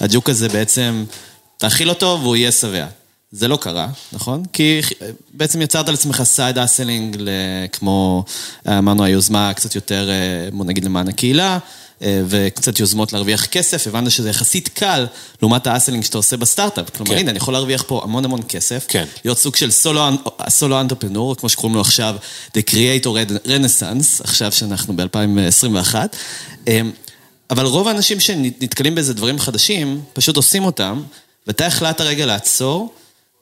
הג'וק הזה בעצם, תאכיל אותו והוא יהיה שבע. זה לא קרה, נכון? כי בעצם יצרת על עצמך side hustling, כמו אמרנו היוזמה קצת יותר, בוא נגיד למען הקהילה, וקצת יוזמות להרוויח כסף, הבנת שזה יחסית קל לעומת האסלינג שאתה עושה בסטארט-אפ. כלומר, כן. הנה, אני יכול להרוויח פה המון המון כסף, כן. להיות סוג של סולו אנטרפנור, כמו שקוראים לו עכשיו, The Creator Renaissance, עכשיו שאנחנו ב-2021. אבל רוב האנשים שנתקלים באיזה דברים חדשים, פשוט עושים אותם, ואתה החלטת רגע לעצור.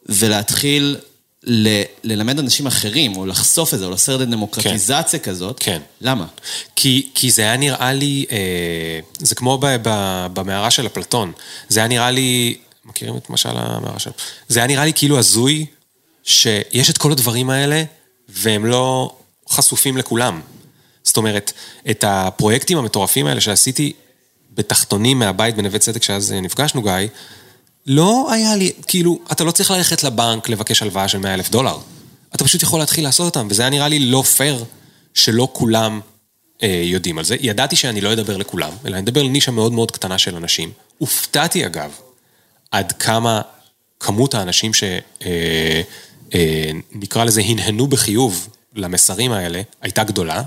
ולהתחיל ל- ללמד אנשים אחרים, או לחשוף את זה, או לעשות את דמוקרטיזציה כן. כזאת. כן. למה? כי, כי זה היה נראה לי, אה, זה כמו ב, ב, במערה של אפלטון. זה היה נראה לי, מכירים את משל המערה של... זה היה נראה לי כאילו הזוי, שיש את כל הדברים האלה, והם לא חשופים לכולם. זאת אומרת, את הפרויקטים המטורפים האלה שעשיתי בתחתונים מהבית בנווה צדק, שאז נפגשנו, גיא, לא היה לי, כאילו, אתה לא צריך ללכת לבנק לבקש הלוואה של 100 אלף דולר. אתה פשוט יכול להתחיל לעשות אותם, וזה היה נראה לי לא פייר שלא כולם אה, יודעים על זה. ידעתי שאני לא אדבר לכולם, אלא אני אדבר לנישה מאוד מאוד קטנה של אנשים. הופתעתי אגב, עד כמה כמות האנשים שנקרא לזה הנהנו בחיוב למסרים האלה, הייתה גדולה,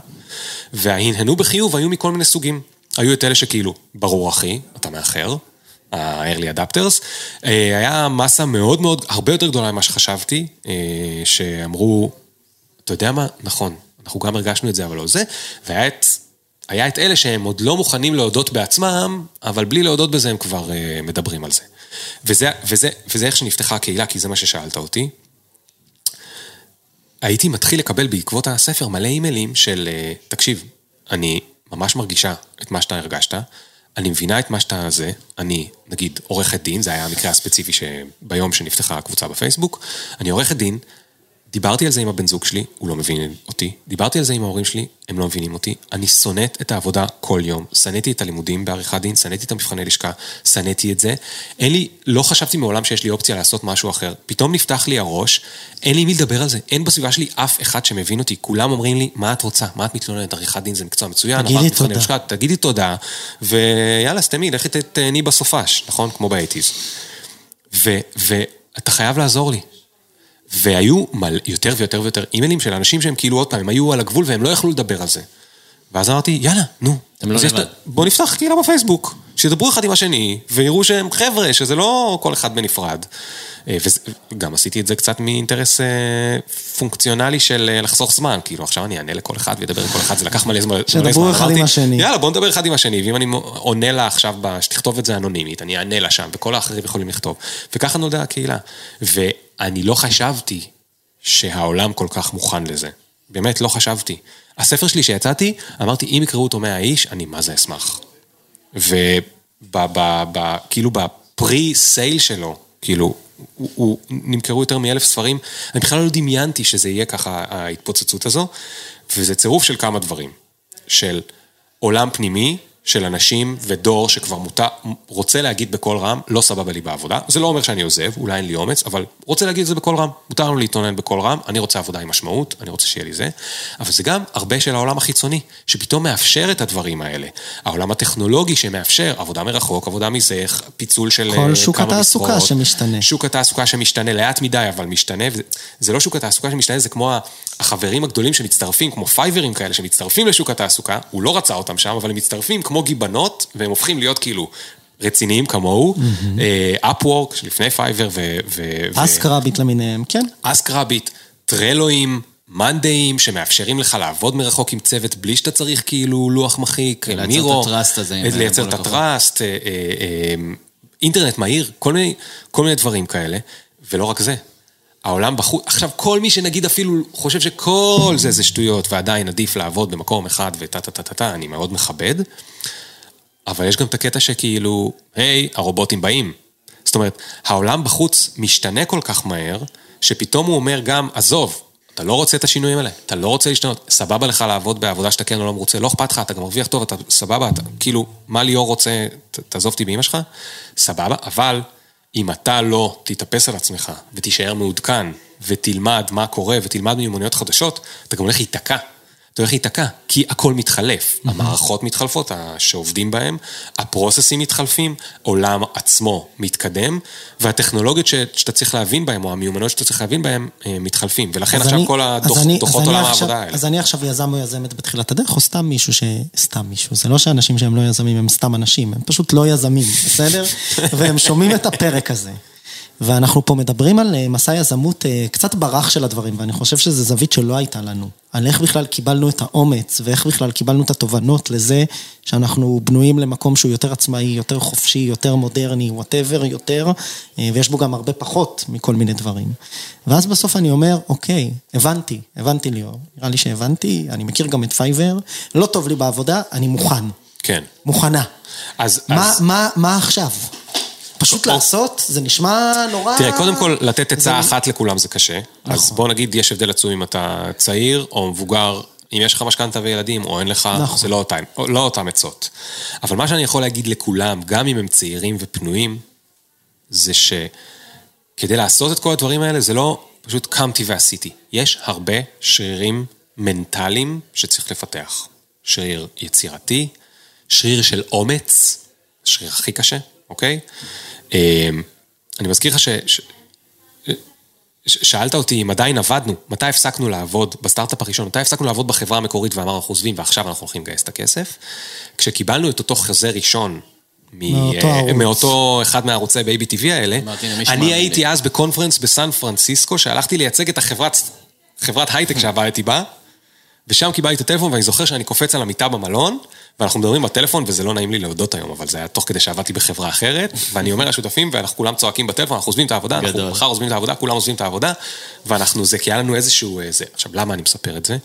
וההנהנו בחיוב היו מכל מיני סוגים. היו את אלה שכאילו, ברור אחי, אתה מאחר, ה-early adapters, אה, היה מסה מאוד מאוד, הרבה יותר גדולה ממה שחשבתי, אה, שאמרו, אתה יודע מה, נכון, אנחנו גם הרגשנו את זה, אבל לא זה, והיה את, היה את אלה שהם עוד לא מוכנים להודות בעצמם, אבל בלי להודות בזה הם כבר אה, מדברים על זה. וזה, וזה, וזה איך שנפתחה הקהילה, כי זה מה ששאלת אותי. הייתי מתחיל לקבל בעקבות הספר מלא אימיילים של, תקשיב, אני ממש מרגישה את מה שאתה הרגשת, אני מבינה את מה שאתה זה, אני, נגיד, עורכת דין, זה היה המקרה הספציפי שביום שנפתחה הקבוצה בפייסבוק, אני עורכת דין, דיברתי על זה עם הבן זוג שלי, הוא לא מבין אותי, דיברתי על זה עם ההורים שלי, הם לא מבינים אותי, אני שונאת את העבודה כל יום, שנאתי את הלימודים בעריכת דין, שנאתי את המבחני לשכה, שנאתי את זה, אין לי, לא חשבתי מעולם שיש לי אופציה לעשות משהו אחר, פתאום נפתח לי הראש, אין לי מי לדבר על זה, אין בסביבה שלי אף אחד שמבין אותי, כולם אומרים לי, מה את רוצה, מה את מתלוננת, עריכת דין זה מקצוע מצוין, תגידי תודה. לשכה, תגידי תודה, ויאללה, סתמי, לכי תתני בסופש, נכון? כמו באייטיז. ואתה חייב לעזור לי. והיו מל... יותר ויותר ויותר אימיילים של אנשים שהם כאילו עוד פעם, הם היו על הגבול והם לא יכלו לדבר על זה. ואז אמרתי, יאללה, נו. הם לא לבד. בוא נפתח קהילה בפייסבוק, שידברו אחד עם השני, ויראו שהם חבר'ה, שזה לא כל אחד בנפרד. אה, וגם עשיתי את זה קצת מאינטרס אה, פונקציונלי של אה, לחסוך זמן, כאילו עכשיו אני אענה לכל אחד וידבר עם כל אחד, זה לקח מלא זמן. שידברו אחד עם השני. יאללה, בוא נדבר אחד עם השני, ואם אני עונה לה עכשיו, שתכתוב את זה אנונימית, אני אענה לה שם, וכל האחרים יכולים לכתוב. וככה נולדה הקהילה. ואני לא חשבתי שהעולם כל כך מוכן לזה. באמת, לא חשבתי. הספר שלי שיצאתי, אמרתי, אם יקראו אותו 100 איש, אני מה זה אשמח. וכאילו בפרי סייל שלו, כאילו, הוא, הוא, נמכרו יותר מאלף ספרים, אני בכלל לא דמיינתי שזה יהיה ככה ההתפוצצות הזו, וזה צירוף של כמה דברים. של עולם פנימי, של אנשים ודור שכבר מותר, רוצה להגיד בקול רם, לא סבבה לי בעבודה. זה לא אומר שאני עוזב, אולי אין לי אומץ, אבל רוצה להגיד את זה בקול רם. מותר לנו להתאונן בקול רם, אני רוצה עבודה עם משמעות, אני רוצה שיהיה לי זה. אבל זה גם הרבה של העולם החיצוני, שפתאום מאפשר את הדברים האלה. העולם הטכנולוגי שמאפשר עבודה מרחוק, עבודה מזה, פיצול של כל כמה שוק התעסוקה משרות. שמשתנה. שוק התעסוקה שמשתנה, לאט מדי, אבל משתנה. זה לא שוק התעסוקה שמשתנה, זה כמו החברים הגדולים שמצטרפים, כמו פייברים כאלה, שמצטרפים לשוק התעסוקה, הוא לא רצה אותם שם, אבל הם מצטרפים כמו גיבנות, והם הופכים להיות כאילו רציניים כמוהו. Upwork, שלפני פייבר, ו... ו- TaskRabbit למיניהם, כן. TaskRabbit, טרלואים, מאנדאים, שמאפשרים לך לעבוד מרחוק עם צוות בלי שאתה צריך כאילו לוח מחיק, לייצר מירו. את ה trust הזה עם- לייצר את. ה trust, אה, אה, אה, אינטרנט מהיר, כל מיני, כל מיני דברים כאלה, ולא רק זה. העולם בחוץ, עכשיו כל מי שנגיד אפילו חושב שכל זה זה שטויות ועדיין עדיף לעבוד במקום אחד וטה טה טה טה טה, אני מאוד מכבד, אבל יש גם את הקטע שכאילו, היי, הרובוטים באים. זאת אומרת, העולם בחוץ משתנה כל כך מהר, שפתאום הוא אומר גם, עזוב, אתה לא רוצה את השינויים האלה, אתה לא רוצה להשתנות, סבבה לך לעבוד בעבודה שאתה כן או לא מרוצה, לא אכפת לך, אתה גם מרוויח טוב, אתה סבבה, אתה, כאילו, מה ליאור רוצה, תעזוב אותי באמא שלך, סבבה, אבל אם אתה לא תתאפס על עצמך ותישאר מעודכן ותלמד מה קורה ותלמד מיומנויות חדשות, אתה גם הולך להיתקע. אתה הולך להיתקע, כי הכל מתחלף. המערכות מתחלפות, שעובדים בהן, הפרוססים מתחלפים, עולם עצמו מתקדם, והטכנולוגיות ש- שאתה צריך להבין בהן, או המיומנויות שאתה צריך להבין בהן, אה, מתחלפים. ולכן עכשיו אני- כל הדוחות עולם העבודה האלה. אז אני עכשיו יזם או יזמת בתחילת הדרך, או סתם מישהו ש... סתם מישהו. זה לא שאנשים שהם לא יזמים הם סתם אנשים, הם פשוט לא יזמים, בסדר? והם שומעים את הפרק הזה. ואנחנו פה מדברים על אה, מסע יזמות אה, קצת ברח של הדברים, ואני חושב שזו זווית שלא הייתה לנו. על איך בכלל קיבלנו את האומץ, ואיך בכלל קיבלנו את התובנות לזה שאנחנו בנויים למקום שהוא יותר עצמאי, יותר חופשי, יותר מודרני, whatever, יותר, אה, ויש בו גם הרבה פחות מכל מיני דברים. ואז בסוף אני אומר, אוקיי, הבנתי, הבנתי ליאור, נראה לי שהבנתי, אני מכיר גם את Fiverr, לא טוב לי בעבודה, אני מוכן, כן. מוכנה. אז... מה, אז... מה, מה עכשיו? פשוט לעשות? זה נשמע נורא... תראה, קודם כל, לתת עצה אחת לכולם זה קשה. אז בוא נגיד, יש הבדל עצום אם אתה צעיר או מבוגר, אם יש לך משכנתה וילדים או אין לך, נכון. זה לא אותם, לא אותם עצות. אבל מה שאני יכול להגיד לכולם, גם אם הם צעירים ופנויים, זה שכדי לעשות את כל הדברים האלה, זה לא פשוט קמתי ועשיתי. יש הרבה שרירים מנטליים שצריך לפתח. שריר יצירתי, שריר של אומץ, השריר הכי קשה, אוקיי? אמ, אני מזכיר לך ש... שאלת אותי אם עדיין עבדנו, מתי הפסקנו לעבוד בסטארט-אפ הראשון, מתי הפסקנו לעבוד בחברה המקורית ואמרנו אנחנו עוזבים ועכשיו אנחנו הולכים לגייס את הכסף. כשקיבלנו את אותו חוזה ראשון, מ- מאותו אה. מאותו אחד מהערוצי Baby TV האלה, אני. הייתי אז בקונפרנס בסן פרנסיסקו, שהלכתי לייצג את החברת, חברת הייטק שעבדתי בה, ושם קיבלתי את הטלפון ואני זוכר שאני קופץ על המיטה במלון, ואנחנו מדברים בטלפון, וזה לא נעים לי להודות היום, אבל זה היה תוך כדי שעבדתי בחברה אחרת, ואני אומר לשותפים, ואנחנו כולם צועקים בטלפון, אנחנו עוזבים את העבודה, אנחנו. מחר עוזבים את העבודה, כולם עוזבים את העבודה, ואנחנו, זה כי היה לנו איזשהו, אה, זה. עכשיו, למה אני מספר את זה?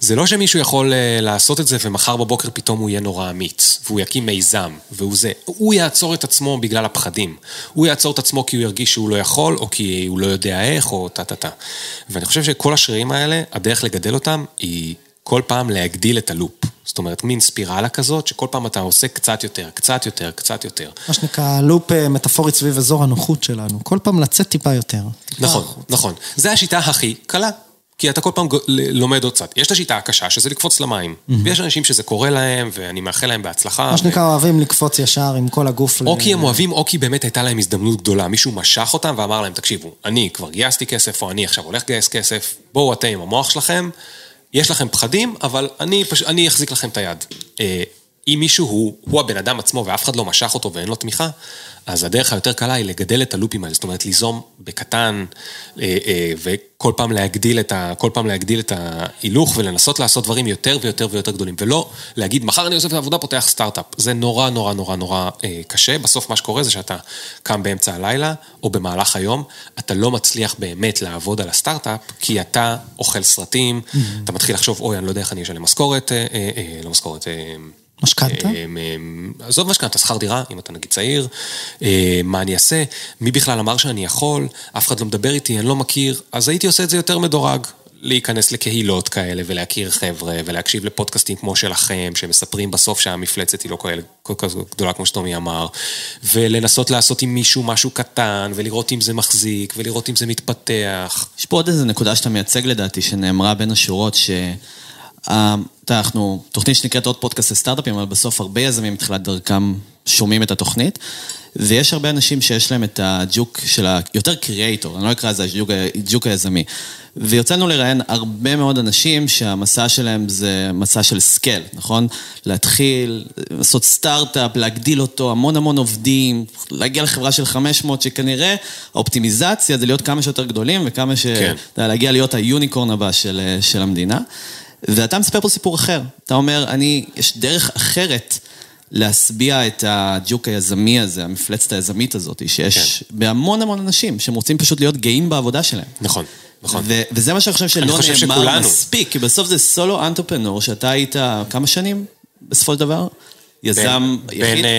זה לא שמישהו יכול אה, לעשות את זה ומחר בבוקר פתאום הוא יהיה נורא אמיץ, והוא יקים מיזם, והוא זה. הוא יעצור את עצמו בגלל הפחדים. הוא יעצור את עצמו כי הוא ירגיש שהוא לא יכול, או כי הוא לא יודע איך, או טה-טה-טה. ואני חושב שכל השרירים האלה, הדרך לגדל אותם היא כל פעם להגדיל את הלופ. זאת אומרת, מין ספירלה כזאת, שכל פעם אתה עושה קצת יותר, קצת יותר, קצת יותר. מה שנקרא לופ אה, מטאפורית סביב אזור הנוחות שלנו. כל פעם לצאת טיפה יותר. טיפה נכון, החוצה. נכון. זה השיטה הכי קלה. כי אתה כל פעם לומד עוד קצת. יש את השיטה הקשה, שזה לקפוץ למים. ויש אנשים שזה קורה להם, ואני מאחל להם בהצלחה. מה שנקרא אוהבים לקפוץ ישר עם כל הגוף. או ל- כי הם אוהבים, או כי באמת הייתה להם הזדמנות גדולה. מישהו משך אותם ואמר להם, תקשיבו, אני כבר גייסתי כסף, או אני עכשיו הולך לגייס כסף, בואו אתם עם המוח שלכם, יש לכם פחדים, אבל אני, פש... אני אחזיק לכם את היד. אם מישהו הוא, הוא הבן אדם עצמו ואף אחד לא משך אותו ואין לו תמיכה, אז הדרך היותר קלה היא לגדל את הלופים האלה, זאת אומרת, ליזום בקטן, אה, אה, וכל פעם להגדיל את ה... כל פעם להגדיל את ההילוך ולנסות לעשות דברים יותר ויותר ויותר גדולים, ולא להגיד, מחר אני עוזב את העבודה, פותח סטארט-אפ. זה נורא נורא נורא נורא אה, קשה. בסוף מה שקורה זה שאתה קם באמצע הלילה, או במהלך היום, אתה לא מצליח באמת לעבוד על הסטארט-אפ, כי אתה אוכל סרטים, אתה מתחיל לחשוב, אוי, אני לא יודע איך אני אשלם משכורת, לא משכורת, משכנתה? אה, אה, עזוב משכנתה, שכר דירה, אם אתה נגיד צעיר, אה, מה אני אעשה, מי בכלל אמר שאני יכול, אף אחד לא מדבר איתי, אני לא מכיר, אז הייתי עושה את זה יותר מדורג. להיכנס לקהילות כאלה ולהכיר חבר'ה ולהקשיב לפודקאסטים כמו שלכם, שמספרים בסוף שהמפלצת היא לא כאלה, כל כך גדולה כמו שטומי אמר, ולנסות לעשות עם מישהו משהו קטן, ולראות אם זה מחזיק, ולראות אם זה מתפתח. יש פה עוד איזה נקודה שאתה מייצג לדעתי, שנאמרה בין השורות, ש... יודע, אנחנו, תוכנית שנקראת עוד פודקאסט לסטארט-אפים, אבל בסוף הרבה יזמים מתחילת דרכם שומעים את התוכנית, ויש הרבה אנשים שיש להם את הג'וק של ה... יותר קריאייטור, אני לא אקרא לזה הג'וק, הג'וק היזמי. ויוצא לנו לראיין הרבה מאוד אנשים שהמסע שלהם זה מסע של סקל, נכון? להתחיל, לעשות סטארט-אפ, להגדיל אותו, המון המון עובדים, להגיע לחברה של 500, שכנראה האופטימיזציה זה להיות כמה שיותר גדולים וכמה ש... כן. להגיע להיות היוניקורן הבא של, של המדינה. ואתה מספר פה סיפור אחר. אתה אומר, אני, יש דרך אחרת להשביע את הג'וק היזמי הזה, המפלצת היזמית הזאת, שיש כן. בהמון המון אנשים שהם רוצים פשוט להיות גאים בעבודה שלהם. נכון, נכון. ו- וזה מה שאני חושב שלא חושב נאמר שכולנו. מספיק, כי בסוף זה solo entrepreneur, שאתה היית כמה שנים בסופו של דבר? יזם בין- יחיד? בין... אה,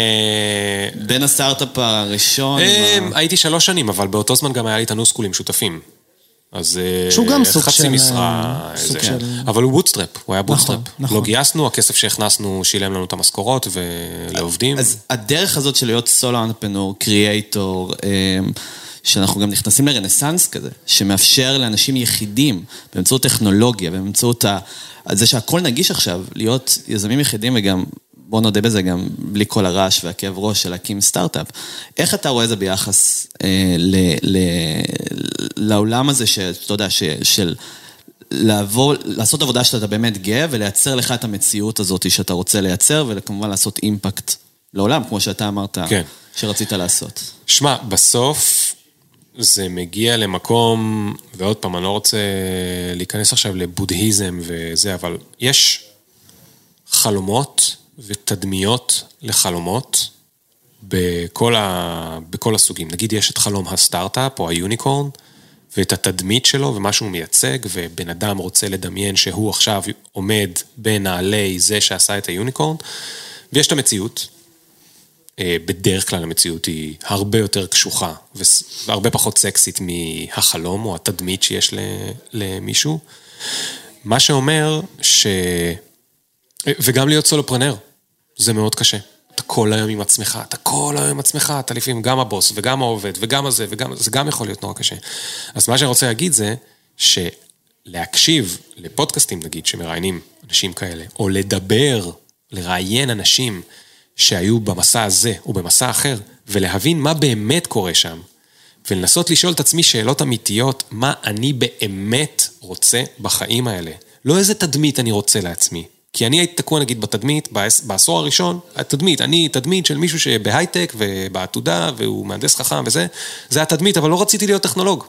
בין הסטארט-אפ הראשון? אמ, ה- הייתי שלוש שנים, אבל באותו זמן גם היה לי את הנוסקולים שותפים. אז אה, שהוא גם סוג חצי של, משרה, אה, סוג זה. של- אבל הוא bootstrap, הוא היה bootstrap. נכון. לא גייסנו, הכסף שהכנסנו שילם לנו את המשכורות ולעובדים. אז הדרך הזאת של להיות solo entrepreneur, קריאייטור, שאנחנו גם נכנסים לרנסאנס כזה, שמאפשר לאנשים יחידים, באמצעות טכנולוגיה, באמצעות ה... זה שהכל נגיש עכשיו, להיות יזמים יחידים וגם, בוא נודה בזה, גם בלי כל הרעש והכאב ראש של להקים סטארט-אפ. איך אתה רואה זה ביחס אה, ל, ל, לעולם הזה, שאתה יודע, ש, של... לעבור, לעשות עבודה שאתה באמת גאה ולייצר לך את המציאות הזאת שאתה רוצה לייצר וכמובן לעשות אימפקט לעולם, כמו שאתה אמרת כן. שרצית לעשות. שמע, בסוף זה מגיע למקום, ועוד פעם, אני לא רוצה להיכנס עכשיו לבודהיזם וזה, אבל יש חלומות ותדמיות לחלומות בכל, ה... בכל הסוגים. נגיד יש את חלום הסטארט-אפ או היוניקורן, ואת התדמית שלו ומה שהוא מייצג, ובן אדם רוצה לדמיין שהוא עכשיו עומד בנעלי זה שעשה את היוניקורן, ויש את המציאות. אה, בדרך כלל המציאות היא הרבה יותר קשוחה והרבה פחות סקסית מהחלום או התדמית שיש למישהו. מה שאומר ש... וגם להיות סולופרנר, זה מאוד קשה. אתה כל היום עם עצמך, אתה כל היום עם עצמך, אתה לפעמים גם הבוס וגם העובד וגם הזה וגם... זה גם יכול להיות נורא קשה. אז מה שאני רוצה להגיד זה שלהקשיב לפודקאסטים נגיד שמראיינים אנשים כאלה, או לדבר, לראיין אנשים שהיו במסע הזה או במסע אחר, ולהבין מה באמת קורה שם, ולנסות לשאול את עצמי שאלות אמיתיות, מה אני באמת רוצה בחיים האלה. לא איזה תדמית אני רוצה לעצמי. כי אני הייתי תקוע נגיד בתדמית, בעש- בעשור הראשון, התדמית, אני תדמית של מישהו שבהייטק ובעתודה והוא מהנדס חכם וזה, זה התדמית, אבל לא רציתי להיות טכנולוג.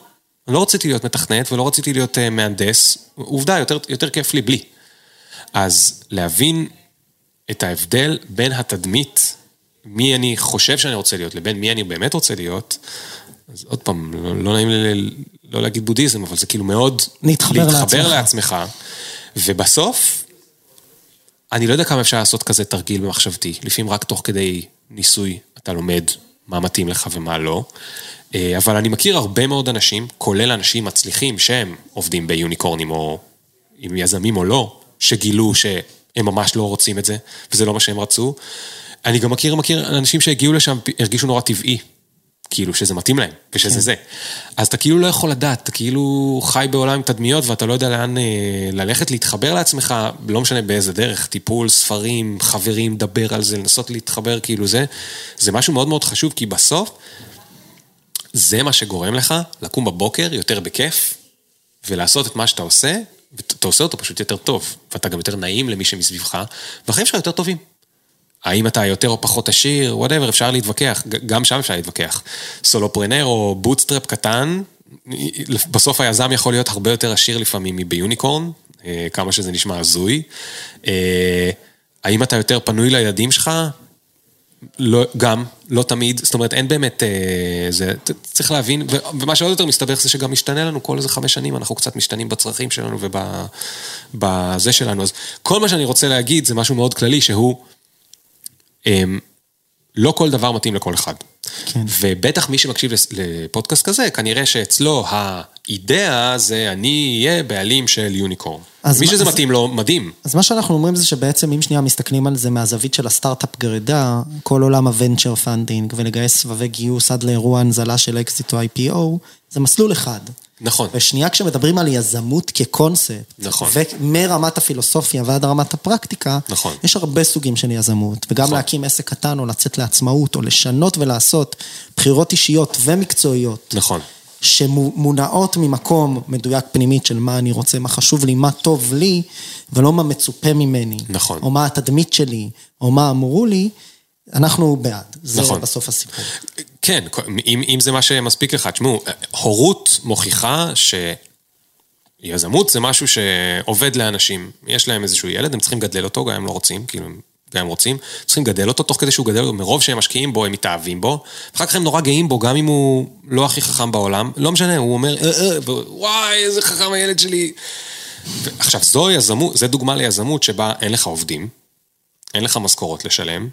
לא רציתי להיות מתכנת ולא רציתי להיות uh, מהנדס, עובדה, יותר, יותר כיף לי בלי. אז להבין את ההבדל בין התדמית, מי אני חושב שאני רוצה להיות, לבין מי אני באמת רוצה להיות, אז עוד פעם, לא, לא נעים לי לא להגיד בודהיזם, אבל זה כאילו מאוד... להתחבר להתחבר לעצמך. לעצמך. ובסוף, אני לא יודע כמה אפשר לעשות כזה תרגיל במחשבתי. לפעמים רק תוך כדי ניסוי אתה לומד מה מתאים לך ומה לא. אה, אבל אני מכיר הרבה מאוד אנשים, כולל אנשים מצליחים שהם עובדים ביוניקורנים או עם יזמים או לא, שגילו שהם ממש לא רוצים את זה, וזה לא מה שהם רצו. אני גם מכיר, מכיר אנשים שהגיעו לשם, הרגישו נורא טבעי. כאילו שזה מתאים להם, ושזה כן. זה. אז אתה כאילו לא יכול לדעת, אתה כאילו חי בעולם עם תדמיות ואתה לא יודע לאן אה, ללכת, להתחבר לעצמך, לא משנה באיזה דרך, טיפול, ספרים, חברים, דבר על זה, לנסות להתחבר, כאילו זה, זה משהו מאוד מאוד חשוב, כי בסוף, זה מה שגורם לך לקום בבוקר יותר בכיף, ולעשות את מה שאתה עושה, ואתה עושה אותו פשוט יותר טוב, ואתה גם יותר נעים למי שמסביבך, והחיים שלך יותר טובים. האם אתה יותר או פחות עשיר, whatever, אפשר להתווכח, גם שם אפשר להתווכח. solopreneur או bootstrap קטן, בסוף היזם יכול להיות הרבה יותר עשיר לפעמים מביוניקורן, אה, כמה שזה נשמע הזוי. אה, האם אתה יותר פנוי לילדים שלך? לא, גם, לא תמיד, זאת אומרת, אין באמת, אה, זה, צריך להבין, ו, ומה שעוד יותר מסתבך זה שגם משתנה לנו כל איזה חמש שנים, אנחנו קצת משתנים בצרכים שלנו ובזה שלנו. אז כל מה שאני רוצה להגיד זה משהו מאוד כללי, שהוא, לא כל דבר מתאים לכל אחד. כן. ובטח מי שמקשיב לפודקאסט כזה, כנראה שאצלו האידאה זה אני אהיה בעלים של unicorn. מי שזה אז- מתאים לו, מדהים. אז מה שאנחנו אומרים זה שבעצם אם שנייה מסתכלים על זה מהזווית של הסטארט-אפ גרידה, כל עולם ה venture funding ולגייס סבבי גיוס עד לאירוע הנזלה של אקזיט או IPO, זה מסלול אחד. נכון. ושנייה כשמדברים על יזמות כקונספט, נכון. ומרמת הפילוסופיה ועד רמת הפרקטיקה, נכון. יש הרבה סוגים של יזמות, וגם נכון. להקים עסק קטן או לצאת לעצמאות, או לשנות ולעשות בחירות אישיות ומקצועיות. נכון. שמונעות ממקום מדויק פנימית של מה אני רוצה, מה חשוב לי, מה טוב לי, ולא מה מצופה ממני. נכון. או מה התדמית שלי, או מה אמרו לי, אנחנו בעד. זה נכון. בסוף הסיפור. כן, אם, אם זה מה שמספיק לך, תשמעו, הורות מוכיחה שיזמות זה משהו שעובד לאנשים. יש להם איזשהו ילד, הם צריכים לגדל אותו, גם אם לא רוצים, כאילו, גם אם רוצים, צריכים לגדל אותו תוך כדי שהוא גדל, מרוב שהם משקיעים בו, הם מתאהבים בו, ואחר כך הם נורא גאים בו, גם אם הוא לא הכי חכם בעולם, לא משנה, הוא אומר, אה, אה, וואי, איזה חכם הילד שלי. עכשיו, זו יזמות, זו דוגמה ליזמות שבה אין לך עובדים, אין לך משכורות לשלם,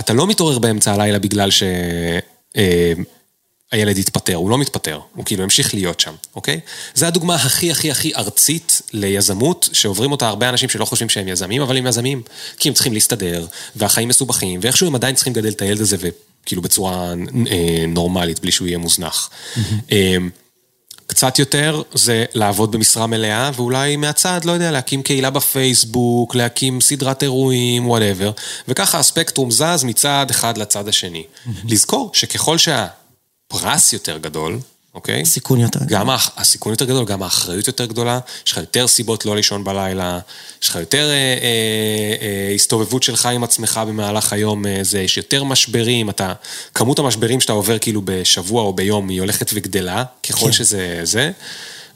אתה לא מתעורר באמצע הלילה בגלל שהילד התפטר, הוא לא מתפטר, הוא כאילו המשיך להיות שם, אוקיי? זו הדוגמה הכי הכי הכי ארצית ליזמות, שעוברים אותה הרבה אנשים שלא חושבים שהם יזמים, אבל הם יזמים, כי הם צריכים להסתדר, והחיים מסובכים, ואיכשהו הם עדיין צריכים לגדל את הילד הזה, וכאילו בצורה אה, נורמלית, בלי שהוא יהיה מוזנח. אה, קצת יותר זה לעבוד במשרה מלאה, ואולי מהצד, לא יודע, להקים קהילה בפייסבוק, להקים סדרת אירועים, whatever, וככה הספקטרום זז מצד אחד לצד השני. לזכור שככל שהפרס יותר גדול, אוקיי? סיכון יותר גדול. גם הסיכון יותר גדול, גם האחריות יותר גדולה, יש לך יותר סיבות לא לישון בלילה, יש לך יותר אה, אה, אה, הסתובבות שלך עם עצמך במהלך היום, אה, זה, יש יותר משברים, אתה, כמות המשברים שאתה עובר כאילו בשבוע או ביום היא הולכת וגדלה, ככל כן. שזה זה,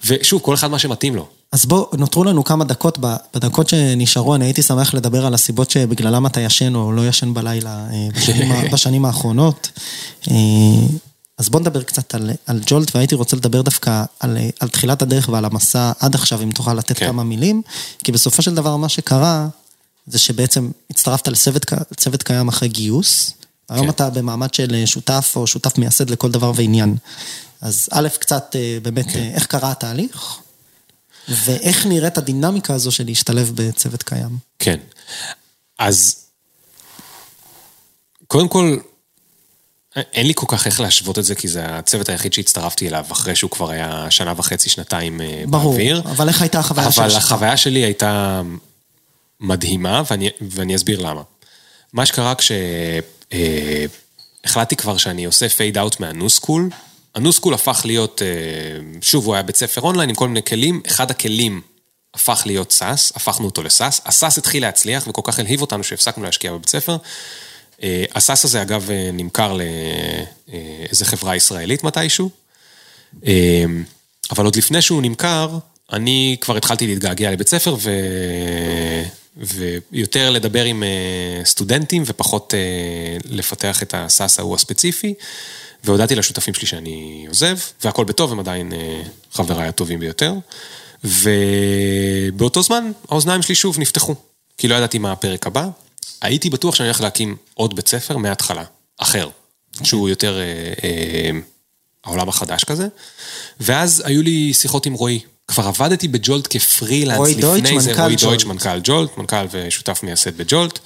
ושוב, כל אחד מה שמתאים לו. אז בואו, נותרו לנו כמה דקות, בדקות שנשארו, אני הייתי שמח לדבר על הסיבות שבגללם אתה ישן או לא ישן בלילה אה, בשנים, בשנים האחרונות. אז בואו נדבר קצת על, על ג'ולט, והייתי רוצה לדבר דווקא על, על תחילת הדרך ועל המסע עד עכשיו, אם תוכל לתת כן. כמה מילים, כי בסופו של דבר מה שקרה, זה שבעצם הצטרפת לצוות קיים אחרי גיוס, היום כן. אתה במעמד של אה, שותף או שותף מייסד לכל דבר ועניין. אז א', קצת אה, באמת, כן. אה, איך קרה התהליך? ואיך נראית הדינמיקה הזו של להשתלב בצוות קיים? כן. אז קודם כל, אין לי כל כך איך להשוות את זה, כי זה הצוות היחיד שהצטרפתי אליו, אחרי שהוא כבר היה שנה וחצי, שנתיים אה, ברור, באוויר. אבל איך הייתה החוויה אבל שלך? החוויה שלי הייתה מדהימה, ואני, ואני אסביר למה. מה שקרה כשהחלטתי כבר שאני עושה fade out מה Knowschool, ה Knowschool הפך להיות, אה, שוב, הוא היה בית ספר אונליין עם כל מיני כלים, אחד הכלים הפך להיות SaaS, הפכנו אותו ל SaaS, ה SaaS התחיל להצליח וכל כך הלהיב אותנו שהפסקנו להשקיע בבית ספר. אה, ה SaaS הזה אגב אה, נמכר לאיזה חברה ישראלית מתישהו, אה, אבל עוד לפני שהוא נמכר, אני כבר התחלתי להתגעגע לבית ספר ו... ויותר לדבר עם אה, סטודנטים ופחות אה, לפתח את הסאס ההוא הספציפי. והודעתי לשותפים שלי שאני עוזב, והכל בטוב, הם עדיין אה, חבריי הטובים ביותר. ובאותו זמן האוזניים שלי שוב נפתחו, כי לא ידעתי מה הפרק הבא. הייתי בטוח שאני הולך להקים עוד בית ספר מההתחלה, אחר, שהוא יותר אה, אה, העולם החדש כזה. ואז היו לי שיחות עם רועי. כבר עבדתי בג'ולט כפרילנס לפני דויטש, זה, מנכ"ל רועי. דויטש, מנכ"ל ג'ולט, מנכ"ל ושותף מייסד בג'ולט.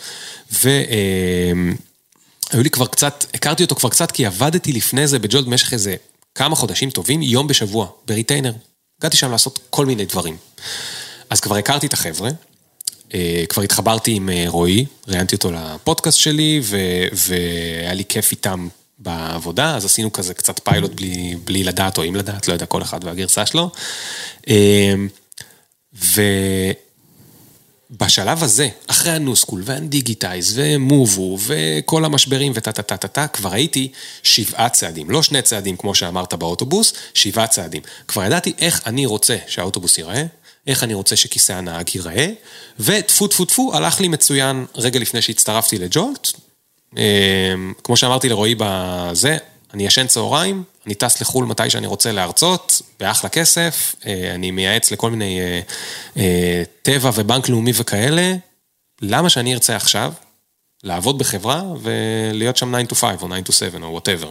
והיו לי כבר קצת, הכרתי אותו כבר קצת, כי עבדתי לפני זה בג'ולט במשך איזה כמה חודשים טובים, יום בשבוע, בריטיינר. הגעתי שם לעשות כל מיני דברים. אז כבר הכרתי את החבר'ה, אה, כבר התחברתי עם אה, רועי, ראיינתי אותו לפודקאסט שלי, ו- והיה לי כיף איתם בעבודה, אז עשינו כזה קצת פיילוט בלי, בלי לדעת או עם לדעת, לא יודע, כל אחד והגרסה שלו. אה, ובשלב הזה, אחרי הנוסקול והדיגיטייז ומובו וכל המשברים וטה טה טה טה טה, כבר הייתי שבעה צעדים, לא שני צעדים כמו שאמרת באוטובוס, שבעה צעדים. כבר ידעתי איך אני רוצה שהאוטובוס ייראה, איך אני רוצה שכיסא הנהג ייראה, וטפו טפו טפו, הלך לי מצוין רגע לפני שהצטרפתי לג'ולט. אה, כמו שאמרתי לרועי בזה, אני ישן צהריים, אני טס לחו"ל מתי שאני רוצה להרצות, באחלה כסף, אה, אני מייעץ לכל מיני אה, טבע ובנק לאומי וכאלה. למה שאני ארצה עכשיו לעבוד בחברה ולהיות שם 9 to 5 או 9 to 7 או whatever.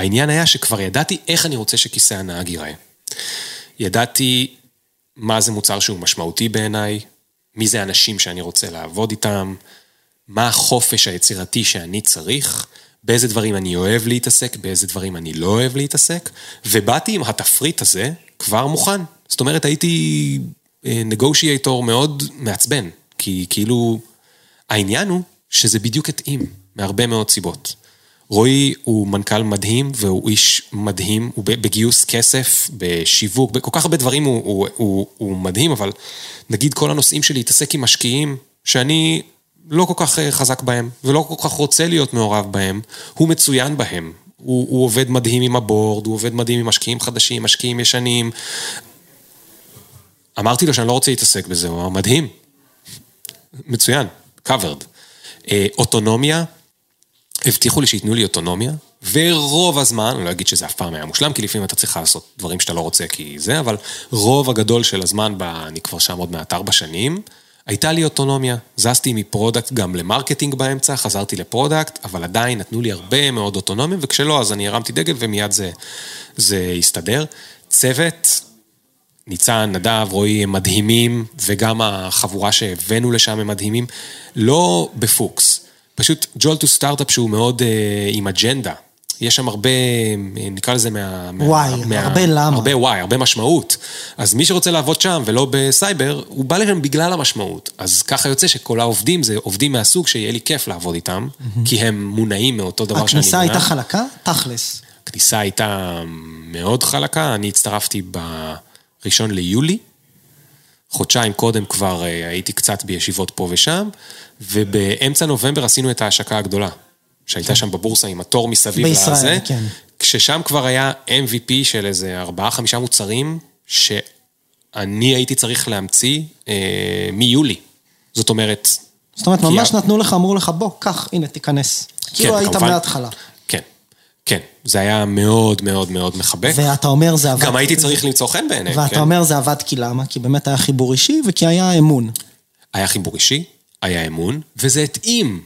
והעניין היה שכבר ידעתי איך אני רוצה שכיסא הנהג ייראה. ידעתי מה זה מוצר שהוא משמעותי בעיניי, מי זה האנשים שאני רוצה לעבוד איתם, מה החופש היצירתי שאני צריך, באיזה דברים אני אוהב להתעסק, באיזה דברים אני לא אוהב להתעסק, ובאתי עם התפריט הזה כבר מוכן. זאת אומרת, הייתי נגושייטור מאוד מעצבן, כי כאילו, העניין הוא שזה בדיוק התאים, מהרבה מאוד סיבות. רועי הוא מנכ"ל מדהים, והוא איש מדהים, הוא בגיוס כסף, בשיווק, בכל כך הרבה דברים הוא, הוא, הוא, הוא מדהים, אבל נגיד כל הנושאים שלי להתעסק עם משקיעים, שאני לא כל כך אה, חזק בהם, ולא כל כך רוצה להיות מעורב בהם, הוא מצוין בהם. הוא, הוא עובד מדהים עם הבורד, הוא עובד מדהים עם משקיעים חדשים, משקיעים ישנים. אמרתי לו שאני לא רוצה להתעסק בזה, הוא אמר, מדהים. מצוין, covered. אה, אוטונומיה, הבטיחו לי שייתנו לי אוטונומיה, ורוב הזמן, אני לא אגיד שזה אף פעם היה מושלם, כי לפעמים אתה צריך לעשות דברים שאתה לא רוצה כי זה, אבל רוב הגדול של הזמן, ב, אני כבר שם עוד מעט ארבע שנים, הייתה לי אוטונומיה. זזתי מ product גם ל marketing באמצע, חזרתי ל product, אבל עדיין נתנו לי הרבה מאוד אוטונומיה, וכשלא, אז אני הרמתי דגל ומיד זה, זה הסתדר. צוות, ניצן, נדב, רועי, הם מדהימים, וגם החבורה שהבאנו לשם הם מדהימים. לא בפוקס. פשוט Jolt הוא סטארט-אפ שהוא מאוד אה, עם אג'נדה. יש שם הרבה, אה, נקרא לזה מה... וואי, מה, הרבה למה. הרבה וואי, הרבה משמעות. אז מי שרוצה לעבוד שם ולא בסייבר, הוא בא לשם בגלל המשמעות. אז ככה יוצא שכל העובדים זה עובדים מהסוג שיהיה לי כיף לעבוד איתם, כי הם מונעים מאותו דבר שאני הכניסה הייתה חלקה? תכלס. הכניסה הייתה מאוד חלקה, אני הצטרפתי בראשון ליולי. חודשיים קודם כבר אה, הייתי קצת בישיבות פה ושם, ובאמצע נובמבר עשינו את ההשקה הגדולה, שהייתה שם בבורסה עם התור מסביב בישראל, לזה, כן. כששם כבר היה MVP של איזה ארבעה-חמישה מוצרים, שאני הייתי צריך להמציא אה, מיולי. זאת אומרת... זאת אומרת, כי ממש ה- נתנו לך, אמרו לך, בוא, קח, הנה, תיכנס. כאילו היית כמובן. מההתחלה. כן, כן. זה היה מאוד מאוד מאוד מחבק. ואתה אומר זה עבד... גם הייתי צריך למצוא חן בעיניהם, ואתה כן? אומר זה עבד כי למה? כי באמת היה חיבור אישי וכי היה אמון. היה חיבור אישי, היה אמון, וזה התאים.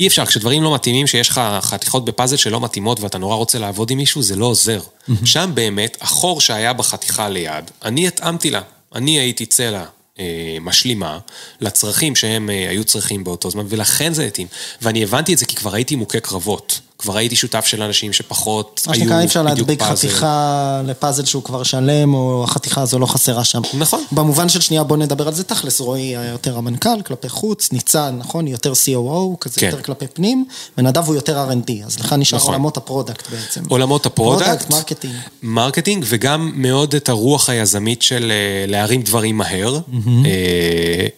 אי אפשר, כשדברים לא מתאימים, שיש לך חתיכות בפאזל שלא מתאימות ואתה נורא רוצה לעבוד עם מישהו, זה לא עוזר. שם באמת, החור שהיה בחתיכה ליד, אני התאמתי לה. אני הייתי צלע אה, משלימה לצרכים שהם אה, היו צריכים באותו זמן, ולכן זה התאים. ואני הבנתי את זה כי כבר הייתי מוכה קרבות. כבר הייתי שותף של אנשים שפחות מה היו שנקרא, אי אפשר בדיוק להדביק פאזל. חתיכה לפאזל שהוא כבר שלם, או החתיכה הזו לא חסרה שם. נכון. במובן של שנייה, בוא נדבר על זה תכלס, רועי היה יותר המנכ"ל, כלפי חוץ, ניצן, נכון, יותר COO, כזה כן. יותר כלפי פנים, ונדב הוא יותר R&D, אז לך נשאר נכון. עולמות ה product בעצם. עולמות ה product, product, marketing. marketing, וגם מאוד את הרוח היזמית של אה, להרים דברים מהר, אה,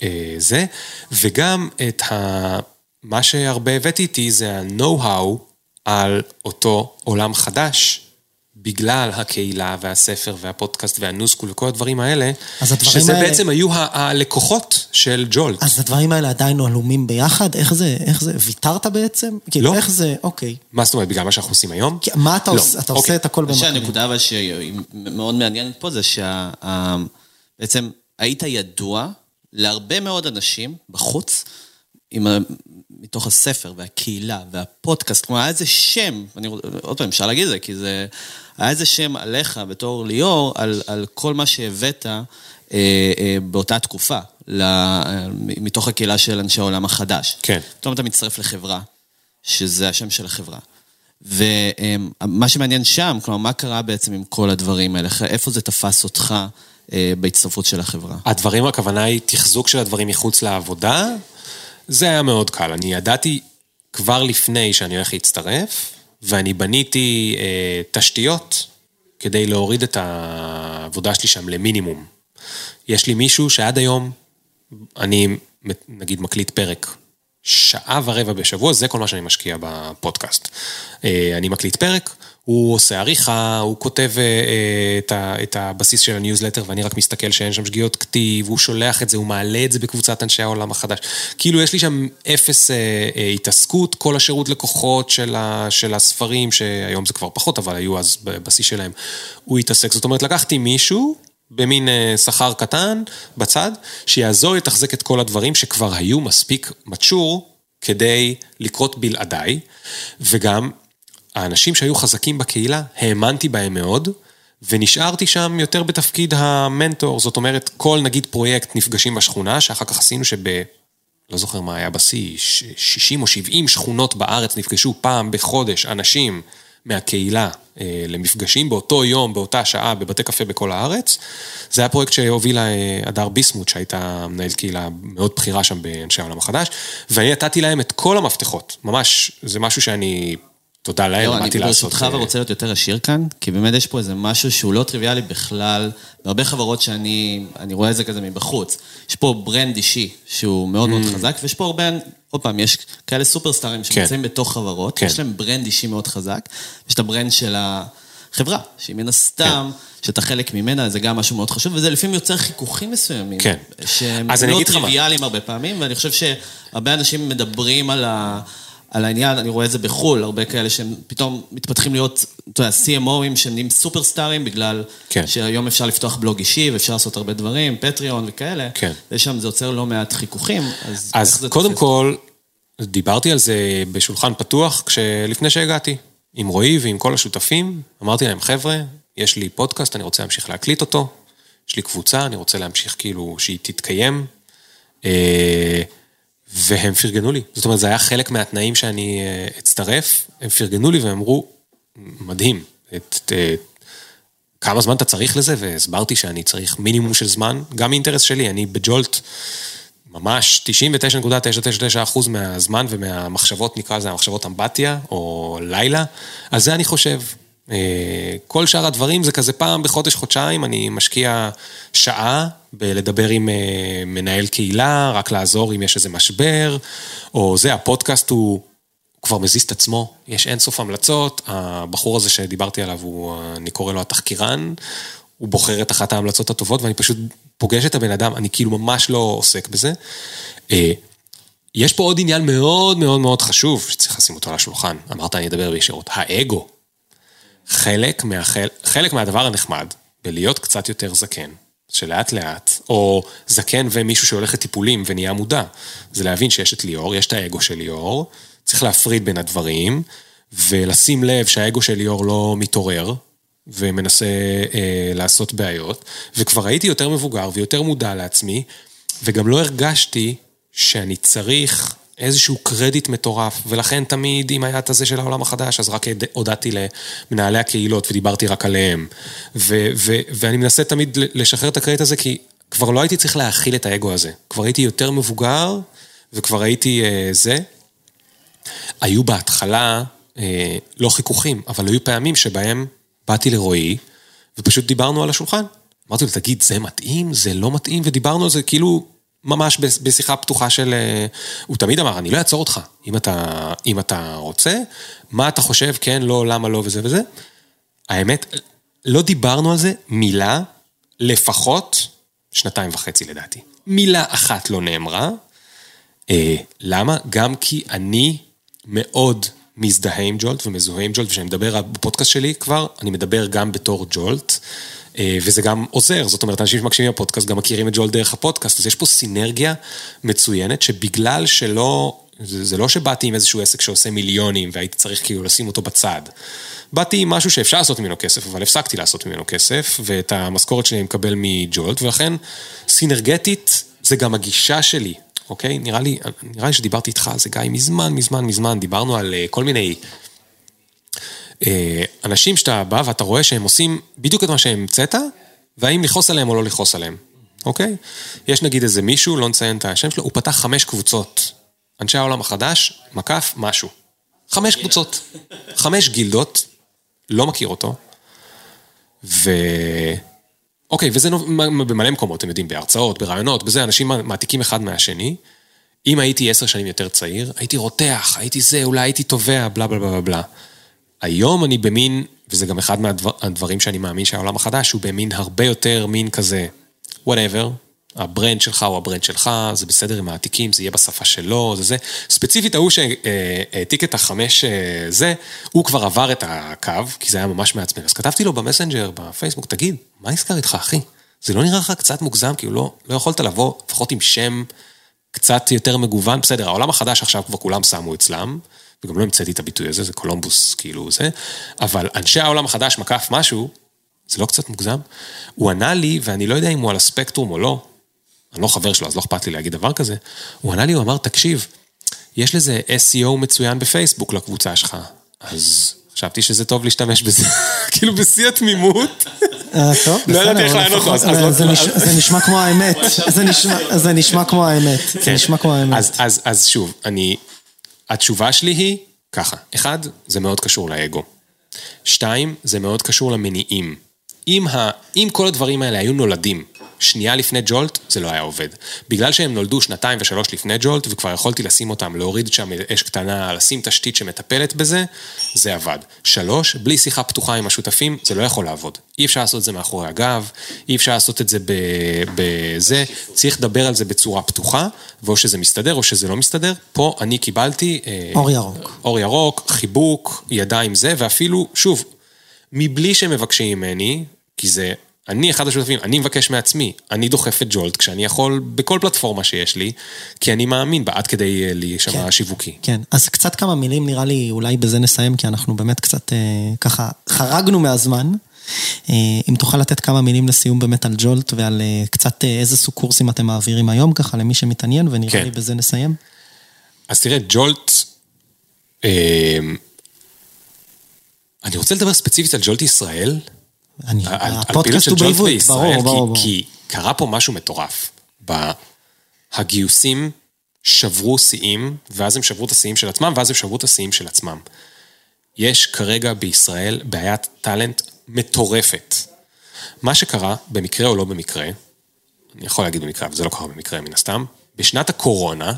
אה, זה, וגם את ה... מה שהרבה הבאתי איתי זה ה-know-how על אותו עולם חדש. בגלל הקהילה והספר והפודקאסט והניוסקול וכל הדברים האלה, אז הדברים שזה האלה- בעצם היו הלקוחות של ג'ולט. אז הדברים האלה עדיין הלומים ביחד? איך זה, איך זה, ויתרת בעצם? כאילו, לא. איך זה, אוקיי. מה זאת אומרת, בגלל מה שאנחנו עושים היום? כי- מה אתה לא. עושה? אתה אוקיי. עושה את הכל אני חושב במקביל. שהנקודה אבל שהיא מאוד מעניינת פה זה שבעצם היית ידוע להרבה מאוד אנשים בחוץ, עם. מתוך הספר והקהילה והפודקאסט, כלומר היה איזה שם, אני, רוצ- עוד פעם אפשר להגיד את זה, כי זה, היה איזה שם עליך בתור ליאור, על, על כל מה שהבאת אה, אה, באותה תקופה, ל, אה, מתוך הקהילה של אנשי העולם החדש. כן. פתאום אתה מצטרף לחברה, שזה השם של החברה. ומה שמעניין שם, כלומר, מה קרה בעצם עם כל הדברים האלה? איפה זה תפס אותך אה, בהצטרפות של החברה? הדברים, הכוונה היא תחזוק של הדברים מחוץ לעבודה, זה היה מאוד קל. אני ידעתי כבר לפני שאני הולך להצטרף, ואני בניתי אה, תשתיות כדי להוריד את העבודה שלי שם למינימום. יש לי מישהו שעד היום, אני נגיד מקליט פרק שעה ורבע בשבוע, זה כל מה שאני משקיע בפודקאסט. אה, אני מקליט פרק, הוא עושה עריכה, הוא כותב אה, אה, את, ה, את הבסיס של הניוזלטר, ואני רק מסתכל שאין שם שגיאות כתיב, הוא שולח את זה, הוא מעלה את זה בקבוצת אנשי העולם החדש. כאילו, יש לי שם אפס אה, אה, התעסקות, כל השירות לקוחות של, ה, של הספרים, שהיום זה כבר פחות, אבל היו אז בבסיס שלהם, הוא התעסק. זאת אומרת, לקחתי מישהו, במין אה, שכר קטן, בצד, שיעזור לתחזק את כל הדברים שכבר היו מספיק mature כדי לקרות בלעדיי, וגם האנשים שהיו חזקים בקהילה, האמנתי בהם מאוד, ונשארתי שם יותר בתפקיד המנטור, זאת אומרת, כל נגיד פרויקט נפגשים בשכונה, שאחר כך עשינו שב... לא זוכר מה היה בשיא, ש- 60 או 70 שכונות בארץ נפגשו פעם בחודש אנשים מהקהילה אה, למפגשים באותו יום, באותה שעה, בבתי קפה בכל הארץ. זה היה פרויקט שהובילה אה, הדר ביסמוט, שהייתה מנהלת קהילה מאוד בכירה שם באנשי העולם החדש, ואני נתתי להם את כל המפתחות. ממש, זה משהו שאני, תודה להם, לא, אני למדתי לעשות. ברשותך אה, ורוצה להיות יותר עשיר כאן, כי באמת יש פה איזה משהו שהוא לא טריוויאלי בכלל, בהרבה חברות שאני אני רואה את זה כזה מבחוץ. יש פה brand אישי שהוא מאוד מאוד Mm. חזק, ויש פה הרבה, עוד פעם, יש כאלה superstarים שנמצאים בתוך חברות, כן. יש להם brand אישי מאוד חזק, יש את ה brand של החברה, שהיא מן הסתם, כן. שאתה חלק ממנה, זה גם משהו מאוד חשוב, וזה לפעמים יוצר חיכוכים מסוימים. כן. שהם אני לא. טריוויאליים הרבה פעמים, ואני חושב שהרבה אנשים מדברים על ה... על העניין, אני רואה את זה בחו"ל, הרבה כאלה שהם פתאום מתפתחים להיות, אתה יודע, CMOים שהם נהיים סופרסטארים, בגלל כן. שהיום אפשר לפתוח בלוג אישי ואפשר לעשות הרבה דברים, פטריון וכאלה. כן. ושם זה יוצר לא מעט חיכוכים, אז אז קודם? כל, דיברתי על זה בשולחן פתוח לפני שהגעתי, עם רועי ועם כל השותפים. אמרתי להם, חבר'ה, יש לי פודקאסט, אני רוצה להמשיך להקליט אותו. יש לי קבוצה, אני רוצה להמשיך כאילו שהיא תתקיים. והם פרגנו לי. זאת אומרת, זה היה חלק מהתנאים שאני אה, אצטרף. הם פרגנו לי והם אמרו, מדהים, את, את, כמה זמן אתה צריך לזה? והסברתי שאני צריך מינימום של זמן, גם מאינטרס שלי, אני בג'ולט ממש 99.999% מהזמן ומהמחשבות, נקרא לזה המחשבות אמבטיה, או לילה, על זה אני חושב. אה, כל שאר הדברים זה כזה פעם בחודש, חודשיים, אני משקיע שעה בלדבר עם אה, מנהל קהילה, רק לעזור אם יש איזה משבר, או זה, הפודקאסט הוא... הוא כבר מזיז את עצמו, יש אינסוף המלצות, הבחור הזה שדיברתי עליו, הוא, אני קורא לו התחקירן, הוא בוחר את אחת ההמלצות הטובות, ואני פשוט פוגש את הבן אדם, אני כאילו ממש לא עוסק בזה. אה, יש פה עוד עניין מאוד מאוד מאוד חשוב, שצריך לשים אותו על השולחן. אמרת, אני אדבר בישירות. האגו. חלק, מהחל... חלק מהדבר הנחמד בלהיות קצת יותר זקן, שלאט לאט, או זקן ומישהו שהולך לטיפולים ונהיה מודע, זה להבין שיש את ליאור, יש את האגו של ליאור, צריך להפריד בין הדברים, ולשים לב שהאגו של ליאור לא מתעורר, ומנסה אה, לעשות בעיות, וכבר הייתי יותר מבוגר ויותר מודע לעצמי, וגם לא הרגשתי שאני צריך איזשהו קרדיט מטורף, ולכן תמיד, אם היה את הזה של העולם החדש, אז רק הודעתי למנהלי הקהילות ודיברתי רק עליהם. ו- ו- ואני מנסה תמיד לשחרר את הקרדיט הזה, כי כבר לא הייתי צריך להכיל את האגו הזה. כבר הייתי יותר מבוגר, וכבר הייתי אה, זה. היו בהתחלה אה, לא חיכוכים, אבל היו פעמים שבהם באתי לרועי, ופשוט דיברנו על השולחן. אמרתי לו, תגיד, זה מתאים? זה לא מתאים? ודיברנו על זה כאילו ממש בש- בשיחה פתוחה של... אה, הוא תמיד אמר, אני לא אעצור אותך, אם אתה, אם אתה רוצה, מה אתה חושב, כן, לא, למה לא, וזה וזה. האמת, לא דיברנו על זה מילה, לפחות שנתיים וחצי לדעתי. מילה אחת לא נאמרה. אה, למה? גם כי אני מאוד מזדהה עם ג'ולט ומזוהה עם ג'ולט, וכשאני מדבר בפודקאסט שלי כבר, אני מדבר גם בתור ג'ולט, אה, וזה גם עוזר, זאת אומרת, אנשים שמקשיבים בפודקאסט גם מכירים את ג'ולט דרך הפודקאסט, אז יש פה סינרגיה מצוינת, שבגלל שלא, זה, זה לא שבאתי עם איזשהו עסק שעושה מיליונים והייתי צריך כאילו לשים אותו בצד. באתי עם משהו שאפשר לעשות ממנו כסף, אבל הפסקתי לעשות ממנו כסף, ואת המשכורת שלי אני מקבל מג'ולט, ולכן סינרגטית זה גם הגישה שלי, אוקיי? נראה לי, נראה לי שדיברתי איתך על זה, גיא, מזמן, מזמן, מזמן, דיברנו על אה, כל מיני אה, אנשים שאתה בא ואתה רואה שהם עושים בדיוק את מה שהמצאת, והאם לכעוס עליהם או לא לכעוס עליהם, אוקיי? יש נגיד איזה מישהו, לא נציין את השם שלו, הוא פתח חמש קבוצות. אנשי העולם החדש, מקף, משהו. חמש קבוצות. חמש גילדות, לא מכיר אותו. ו... אוקיי, וזה במלא מקומות, אתם יודעים, בהרצאות, בראיונות, בזה, אנשים מעתיקים אחד מהשני. אם הייתי עשר שנים יותר צעיר, הייתי רותח, הייתי זה, אולי הייתי תובע, בלה בלה בלה בלה. היום אני במין, וזה גם אחד מהדברים שאני מאמין שהעולם החדש, הוא במין הרבה יותר מין כזה, whatever, ה brand שלך הוא ה brand שלך, זה בסדר אם מעתיקים, זה יהיה בשפה שלו, זה זה. ספציפית ההוא שהעתיק את החמש אה, זה, הוא כבר עבר את הקו, כי זה היה ממש מעצבן. אז כתבתי לו במסנג'ר, בפייסבוק, תגיד, מה נסגר איתך, אחי? זה לא נראה לך קצת מוגזם, כאילו לא, לא יכולת לבוא, לפחות עם שם קצת יותר מגוון, בסדר, העולם החדש עכשיו כבר כולם שמו אצלם, וגם לא המצאתי את הביטוי הזה, זה קולומבוס, כאילו זה, אבל אנשי העולם החדש מקף משהו, זה לא קצת מוגזם? הוא ענה לי, ואני לא יודע אם הוא על הספקטרום או לא, אני לא חבר שלו, אז לא אכפת לי להגיד דבר כזה, הוא ענה לי, הוא אמר, תקשיב, יש לזה SEO מצוין בפייסבוק לקבוצה שלך, אז חשבתי שזה טוב להשתמש בזה, כאילו בשיא התמימות. אה, טוב, לא בסדר, לא- זה נש- זה נשמע כמו האמת. זה נשמע- זה נשמע כמו האמת. זה כן. נשמע כמו האמת. אז, אז, אז שוב, אני, התשובה שלי היא ככה, אחד, זה מאוד קשור לאגו. שתיים, זה מאוד קשור למניעים. אם, ה, אם כל הדברים האלה היו נולדים שנייה לפני ג'ולט, זה לא היה עובד. בגלל שהם נולדו שנתיים ושלוש לפני ג'ולט, וכבר יכולתי לשים אותם, להוריד שם אש קטנה, לשים תשתית שמטפלת בזה, זה עבד. שלוש, בלי שיחה פתוחה עם השותפים, זה לא יכול לעבוד. אי אפשר לעשות את זה מאחורי הגב, אי אפשר לעשות את זה בזה, צריך לדבר על זה בצורה פתוחה, ואו שזה מסתדר או שזה לא מסתדר. פה אני קיבלתי... אה, אור ירוק. אור ירוק, חיבוק, ידיים זה, ואפילו, שוב, מבלי שהם מבקשים ממני, כי זה, אני אחד השותפים, אני מבקש מעצמי, אני דוחף את ג'ולט כשאני יכול בכל פלטפורמה שיש לי, כי אני מאמין בה עד כדי אה, להישמע כן. שיווקי. כן, אז קצת כמה מילים נראה לי, אולי בזה נסיים, כי אנחנו באמת קצת אה, ככה חרגנו מהזמן. אה, אם תוכל לתת כמה מילים לסיום באמת על ג'ולט ועל אה, קצת אה, איזה סוג קורסים אתם מעבירים היום, ככה למי שמתעניין, ונראה כן. לי בזה נסיים. אז תראה, ג'ולט, אה, אני רוצה לדבר ספציפית על ג'ולט ישראל, אני, על, הפודקאסט הוא בעברית, בישראל, ברור, כי, ברור, ברור. כי קרה פה משהו מטורף. הגיוסים שברו שיאים, ואז הם שברו את השיאים של עצמם, ואז הם שברו את השיאים של עצמם. יש כרגע בישראל בעיית טאלנט מטורפת. מה שקרה, במקרה או לא במקרה, אני יכול להגיד במקרה, אבל זה לא קרה במקרה מן הסתם, בשנת הקורונה,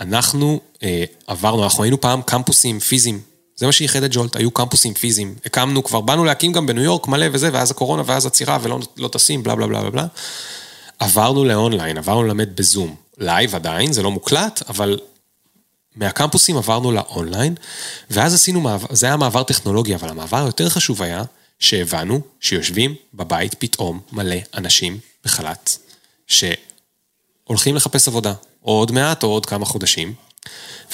אנחנו אה, עברנו, אנחנו היינו פעם קמפוסים פיזיים. זה מה שייחד את Jolt, היו קמפוסים פיזיים. הקמנו, כבר באנו להקים גם בניו יורק מלא וזה, ואז הקורונה, ואז עצירה, ולא לא טסים, בלה בלה בלה בלה. עברנו לאונליין, עברנו ללמד בזום. live עדיין, זה לא מוקלט, אבל מהקמפוסים עברנו לאונליין, ואז עשינו מעבר, זה היה מעבר טכנולוגי, אבל המעבר היותר חשוב היה שהבנו שיושבים בבית פתאום מלא אנשים בחל"ת, שהולכים לחפש עבודה, או עוד מעט או עוד כמה חודשים,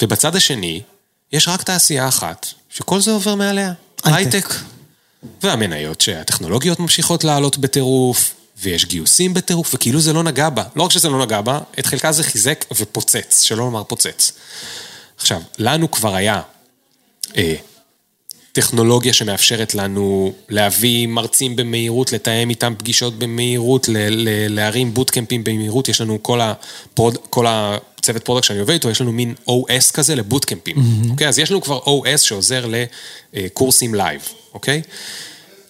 ובצד השני, יש רק תעשייה אחת, שכל זה עובר מעליה, הייטק. והמניות שהטכנולוגיות ממשיכות לעלות בטירוף, ויש גיוסים בטירוף, וכאילו זה לא נגע בה. לא רק שזה לא נגע בה, את חלקה זה חיזק ופוצץ, שלא לומר פוצץ. עכשיו, לנו כבר היה אה, טכנולוגיה שמאפשרת לנו להביא מרצים במהירות, לתאם איתם פגישות במהירות, ל- ל- להרים בוטקמפים במהירות, יש לנו כל, הפרוד, כל הצוות product שאני עובד איתו, יש לנו מין OS כזה ל bootcampים, mm-hmm. אוקיי? אז יש לנו כבר OS שעוזר לקורסים live, אוקיי?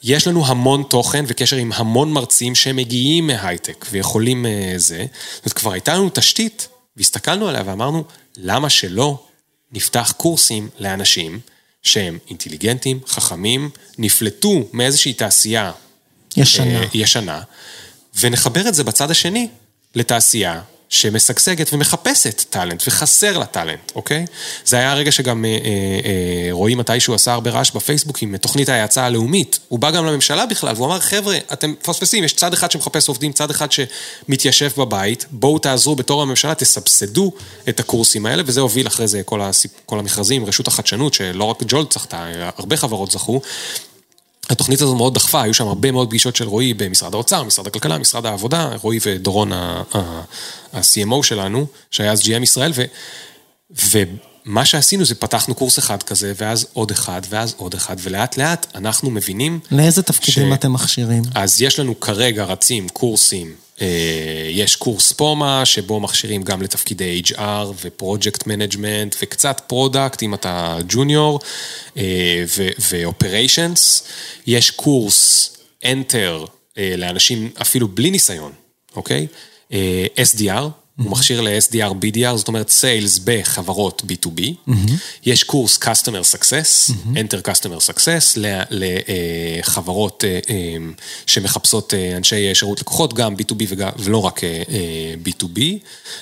יש לנו המון תוכן וקשר עם המון מרצים שמגיעים מהייטק ויכולים אה, זה. זאת אומרת, כבר הייתה לנו תשתית, והסתכלנו עליה ואמרנו, למה שלא נפתח קורסים לאנשים שהם אינטליגנטים, חכמים, נפלטו מאיזושהי תעשייה ישנה. אה, ישנה, ונחבר את זה בצד השני לתעשייה שמשגשגת ומחפשת טאלנט, וחסר לה טאלנט, אוקיי? זה היה הרגע שגם אה, אה, אה, רועי מתישהו עשה הרבה רעש בפייסבוק עם תוכנית ההאצה הלאומית. הוא בא גם לממשלה בכלל, והוא אמר, חבר'ה, אתם מפספסים, יש צד אחד שמחפש עובדים, צד אחד שמתיישב בבית, בואו תעזרו בתור הממשלה, תסבסדו את הקורסים האלה, וזה הוביל אחרי זה כל, הסיפ... כל המכרזים, רשות החדשנות, שלא רק ג'ולט זכתה, הרבה חברות זכו. התוכנית הזו מאוד דחפה, היו שם הרבה מאוד פגישות של רועי במשרד האוצר, משרד הכלכלה, משרד העבודה, רועי ודורון ה-CMO שלנו, שהיה אז GM ישראל, ו, ומה שעשינו זה פתחנו קורס אחד כזה, ואז עוד אחד, ואז עוד אחד, ולאט לאט אנחנו מבינים... לאיזה תפקידים ש... אתם מכשירים? אז יש לנו כרגע רצים קורסים יש קורס פומה, שבו מכשירים גם לתפקידי HR ו project management וקצת product, אם אתה junior, ואופריישנס. יש קורס Enter לאנשים אפילו בלי ניסיון, אוקיי? SDR, הוא מכשיר ל-SDR, BDR, זאת אומרת סיילס בחברות B2B. יש קורס Customer Success, Enter Customer Success, לחברות שמחפשות אנשי שירות לקוחות, גם B2B ולא רק B2B.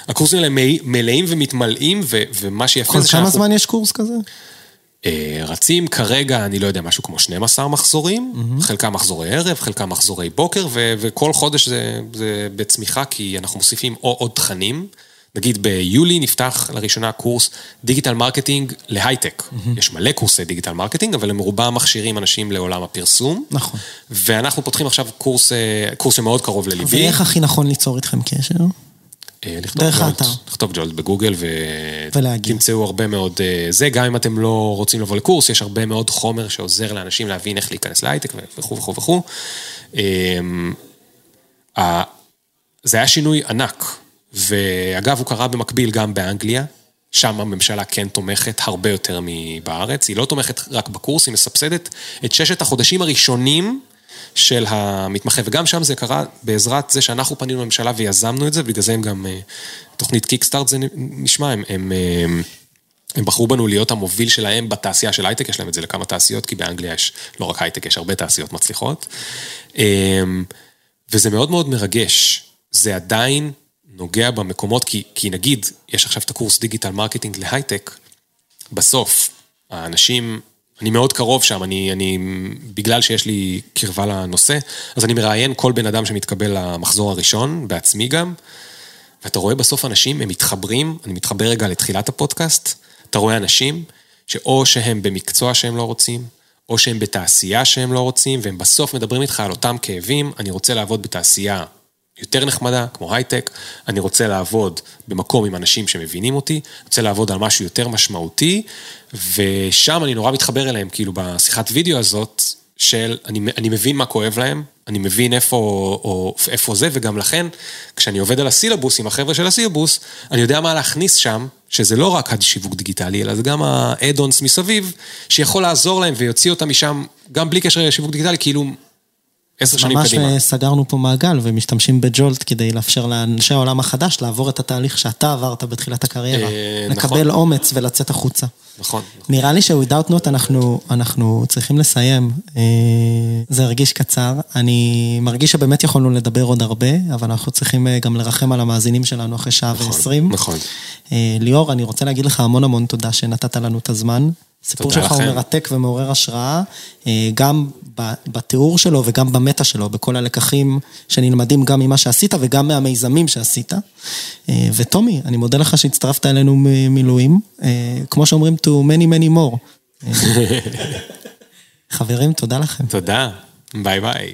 הקורסים האלה מלאים ומתמלאים, ומה שיפה זה שאנחנו... כל כמה זמן יש קורס כזה? רצים כרגע, אני לא יודע, משהו כמו 12 מחזורים, mm-hmm. חלקם מחזורי ערב, חלקם מחזורי בוקר, ו- וכל חודש זה, זה בצמיחה, כי אנחנו מוסיפים עוד תכנים. נגיד ביולי נפתח לראשונה קורס digital marketing להייטק. Mm-hmm. יש מלא קורסי digital marketing, אבל הם רובם מכשירים אנשים לעולם הפרסום. נכון. ואנחנו פותחים עכשיו קורס, קורס שמאוד קרוב לליבי. ואיך הכי נכון ליצור איתכם קשר? לכתוב ג'ולט, לכתוב ג'ולט בגוגל ותמצאו הרבה מאוד זה, גם אם אתם לא רוצים לבוא לקורס, יש הרבה מאוד חומר שעוזר לאנשים להבין איך להיכנס להייטק וכו' וכו' וכו'. זה היה שינוי ענק, ואגב, הוא קרה במקביל גם באנגליה, שם הממשלה כן תומכת הרבה יותר מבארץ, היא לא תומכת רק בקורס, היא מסבסדת את ששת החודשים הראשונים של המתמחה, וגם שם זה קרה בעזרת זה שאנחנו פנינו לממשלה ויזמנו את זה, ובגלל זה הם גם, תוכנית Kickstart זה נשמע, הם, הם, הם בחרו בנו להיות המוביל שלהם בתעשייה של הייטק, יש להם את זה לכמה תעשיות, כי באנגליה יש לא רק הייטק, יש הרבה תעשיות מצליחות. וזה מאוד מאוד מרגש, זה עדיין נוגע במקומות, כי, כי נגיד, יש עכשיו את הקורס digital marketing להייטק, בסוף, האנשים אני מאוד קרוב שם, אני, אני, בגלל שיש לי קרבה לנושא, אז אני מראיין כל בן אדם שמתקבל למחזור הראשון, בעצמי גם, ואתה רואה בסוף אנשים, הם מתחברים, אני מתחבר רגע לתחילת הפודקאסט, אתה רואה אנשים שאו שהם במקצוע שהם לא רוצים, או שהם בתעשייה שהם לא רוצים, והם בסוף מדברים איתך על אותם כאבים, אני רוצה לעבוד בתעשייה יותר נחמדה, כמו הייטק, אני רוצה לעבוד במקום עם אנשים שמבינים אותי, אני רוצה לעבוד על משהו יותר משמעותי, ושם אני נורא מתחבר אליהם, כאילו בשיחת וידאו הזאת, של אני, אני מבין מה כואב להם, אני מבין איפה, או, איפה זה, וגם לכן, כשאני עובד על הסילבוס עם החבר'ה של הסילבוס, אני יודע מה להכניס שם, שזה לא רק השיווק דיגיטלי, אלא זה גם האדונס מסביב, שיכול לעזור להם ויוציא אותם משם, גם בלי קשר לשיווק דיגיטלי, כאילו... עשר שנים קדימה. ממש סגרנו פה מעגל ומשתמשים בג'ולט כדי לאפשר לאנשי העולם החדש לעבור את התהליך שאתה עברת בתחילת הקריירה. לקבל אומץ ולצאת החוצה. נכון. נראה לי ש-without not אנחנו, אנחנו צריכים לסיים. זה הרגיש קצר. אני מרגיש שבאמת יכולנו לדבר עוד הרבה, אבל אנחנו צריכים גם לרחם על המאזינים שלנו אחרי שעה ועשרים. נכון. ליאור, אני רוצה להגיד לך המון המון תודה שנתת לנו את הזמן. סיפור שלך הוא מרתק ומעורר השראה, גם בתיאור שלו וגם במטה שלו, בכל הלקחים שנלמדים גם ממה שעשית וגם מהמיזמים שעשית. וטומי, אני מודה לך שהצטרפת אלינו ממילואים, כמו שאומרים, to many many more. חברים, תודה לכם. תודה, ביי ביי.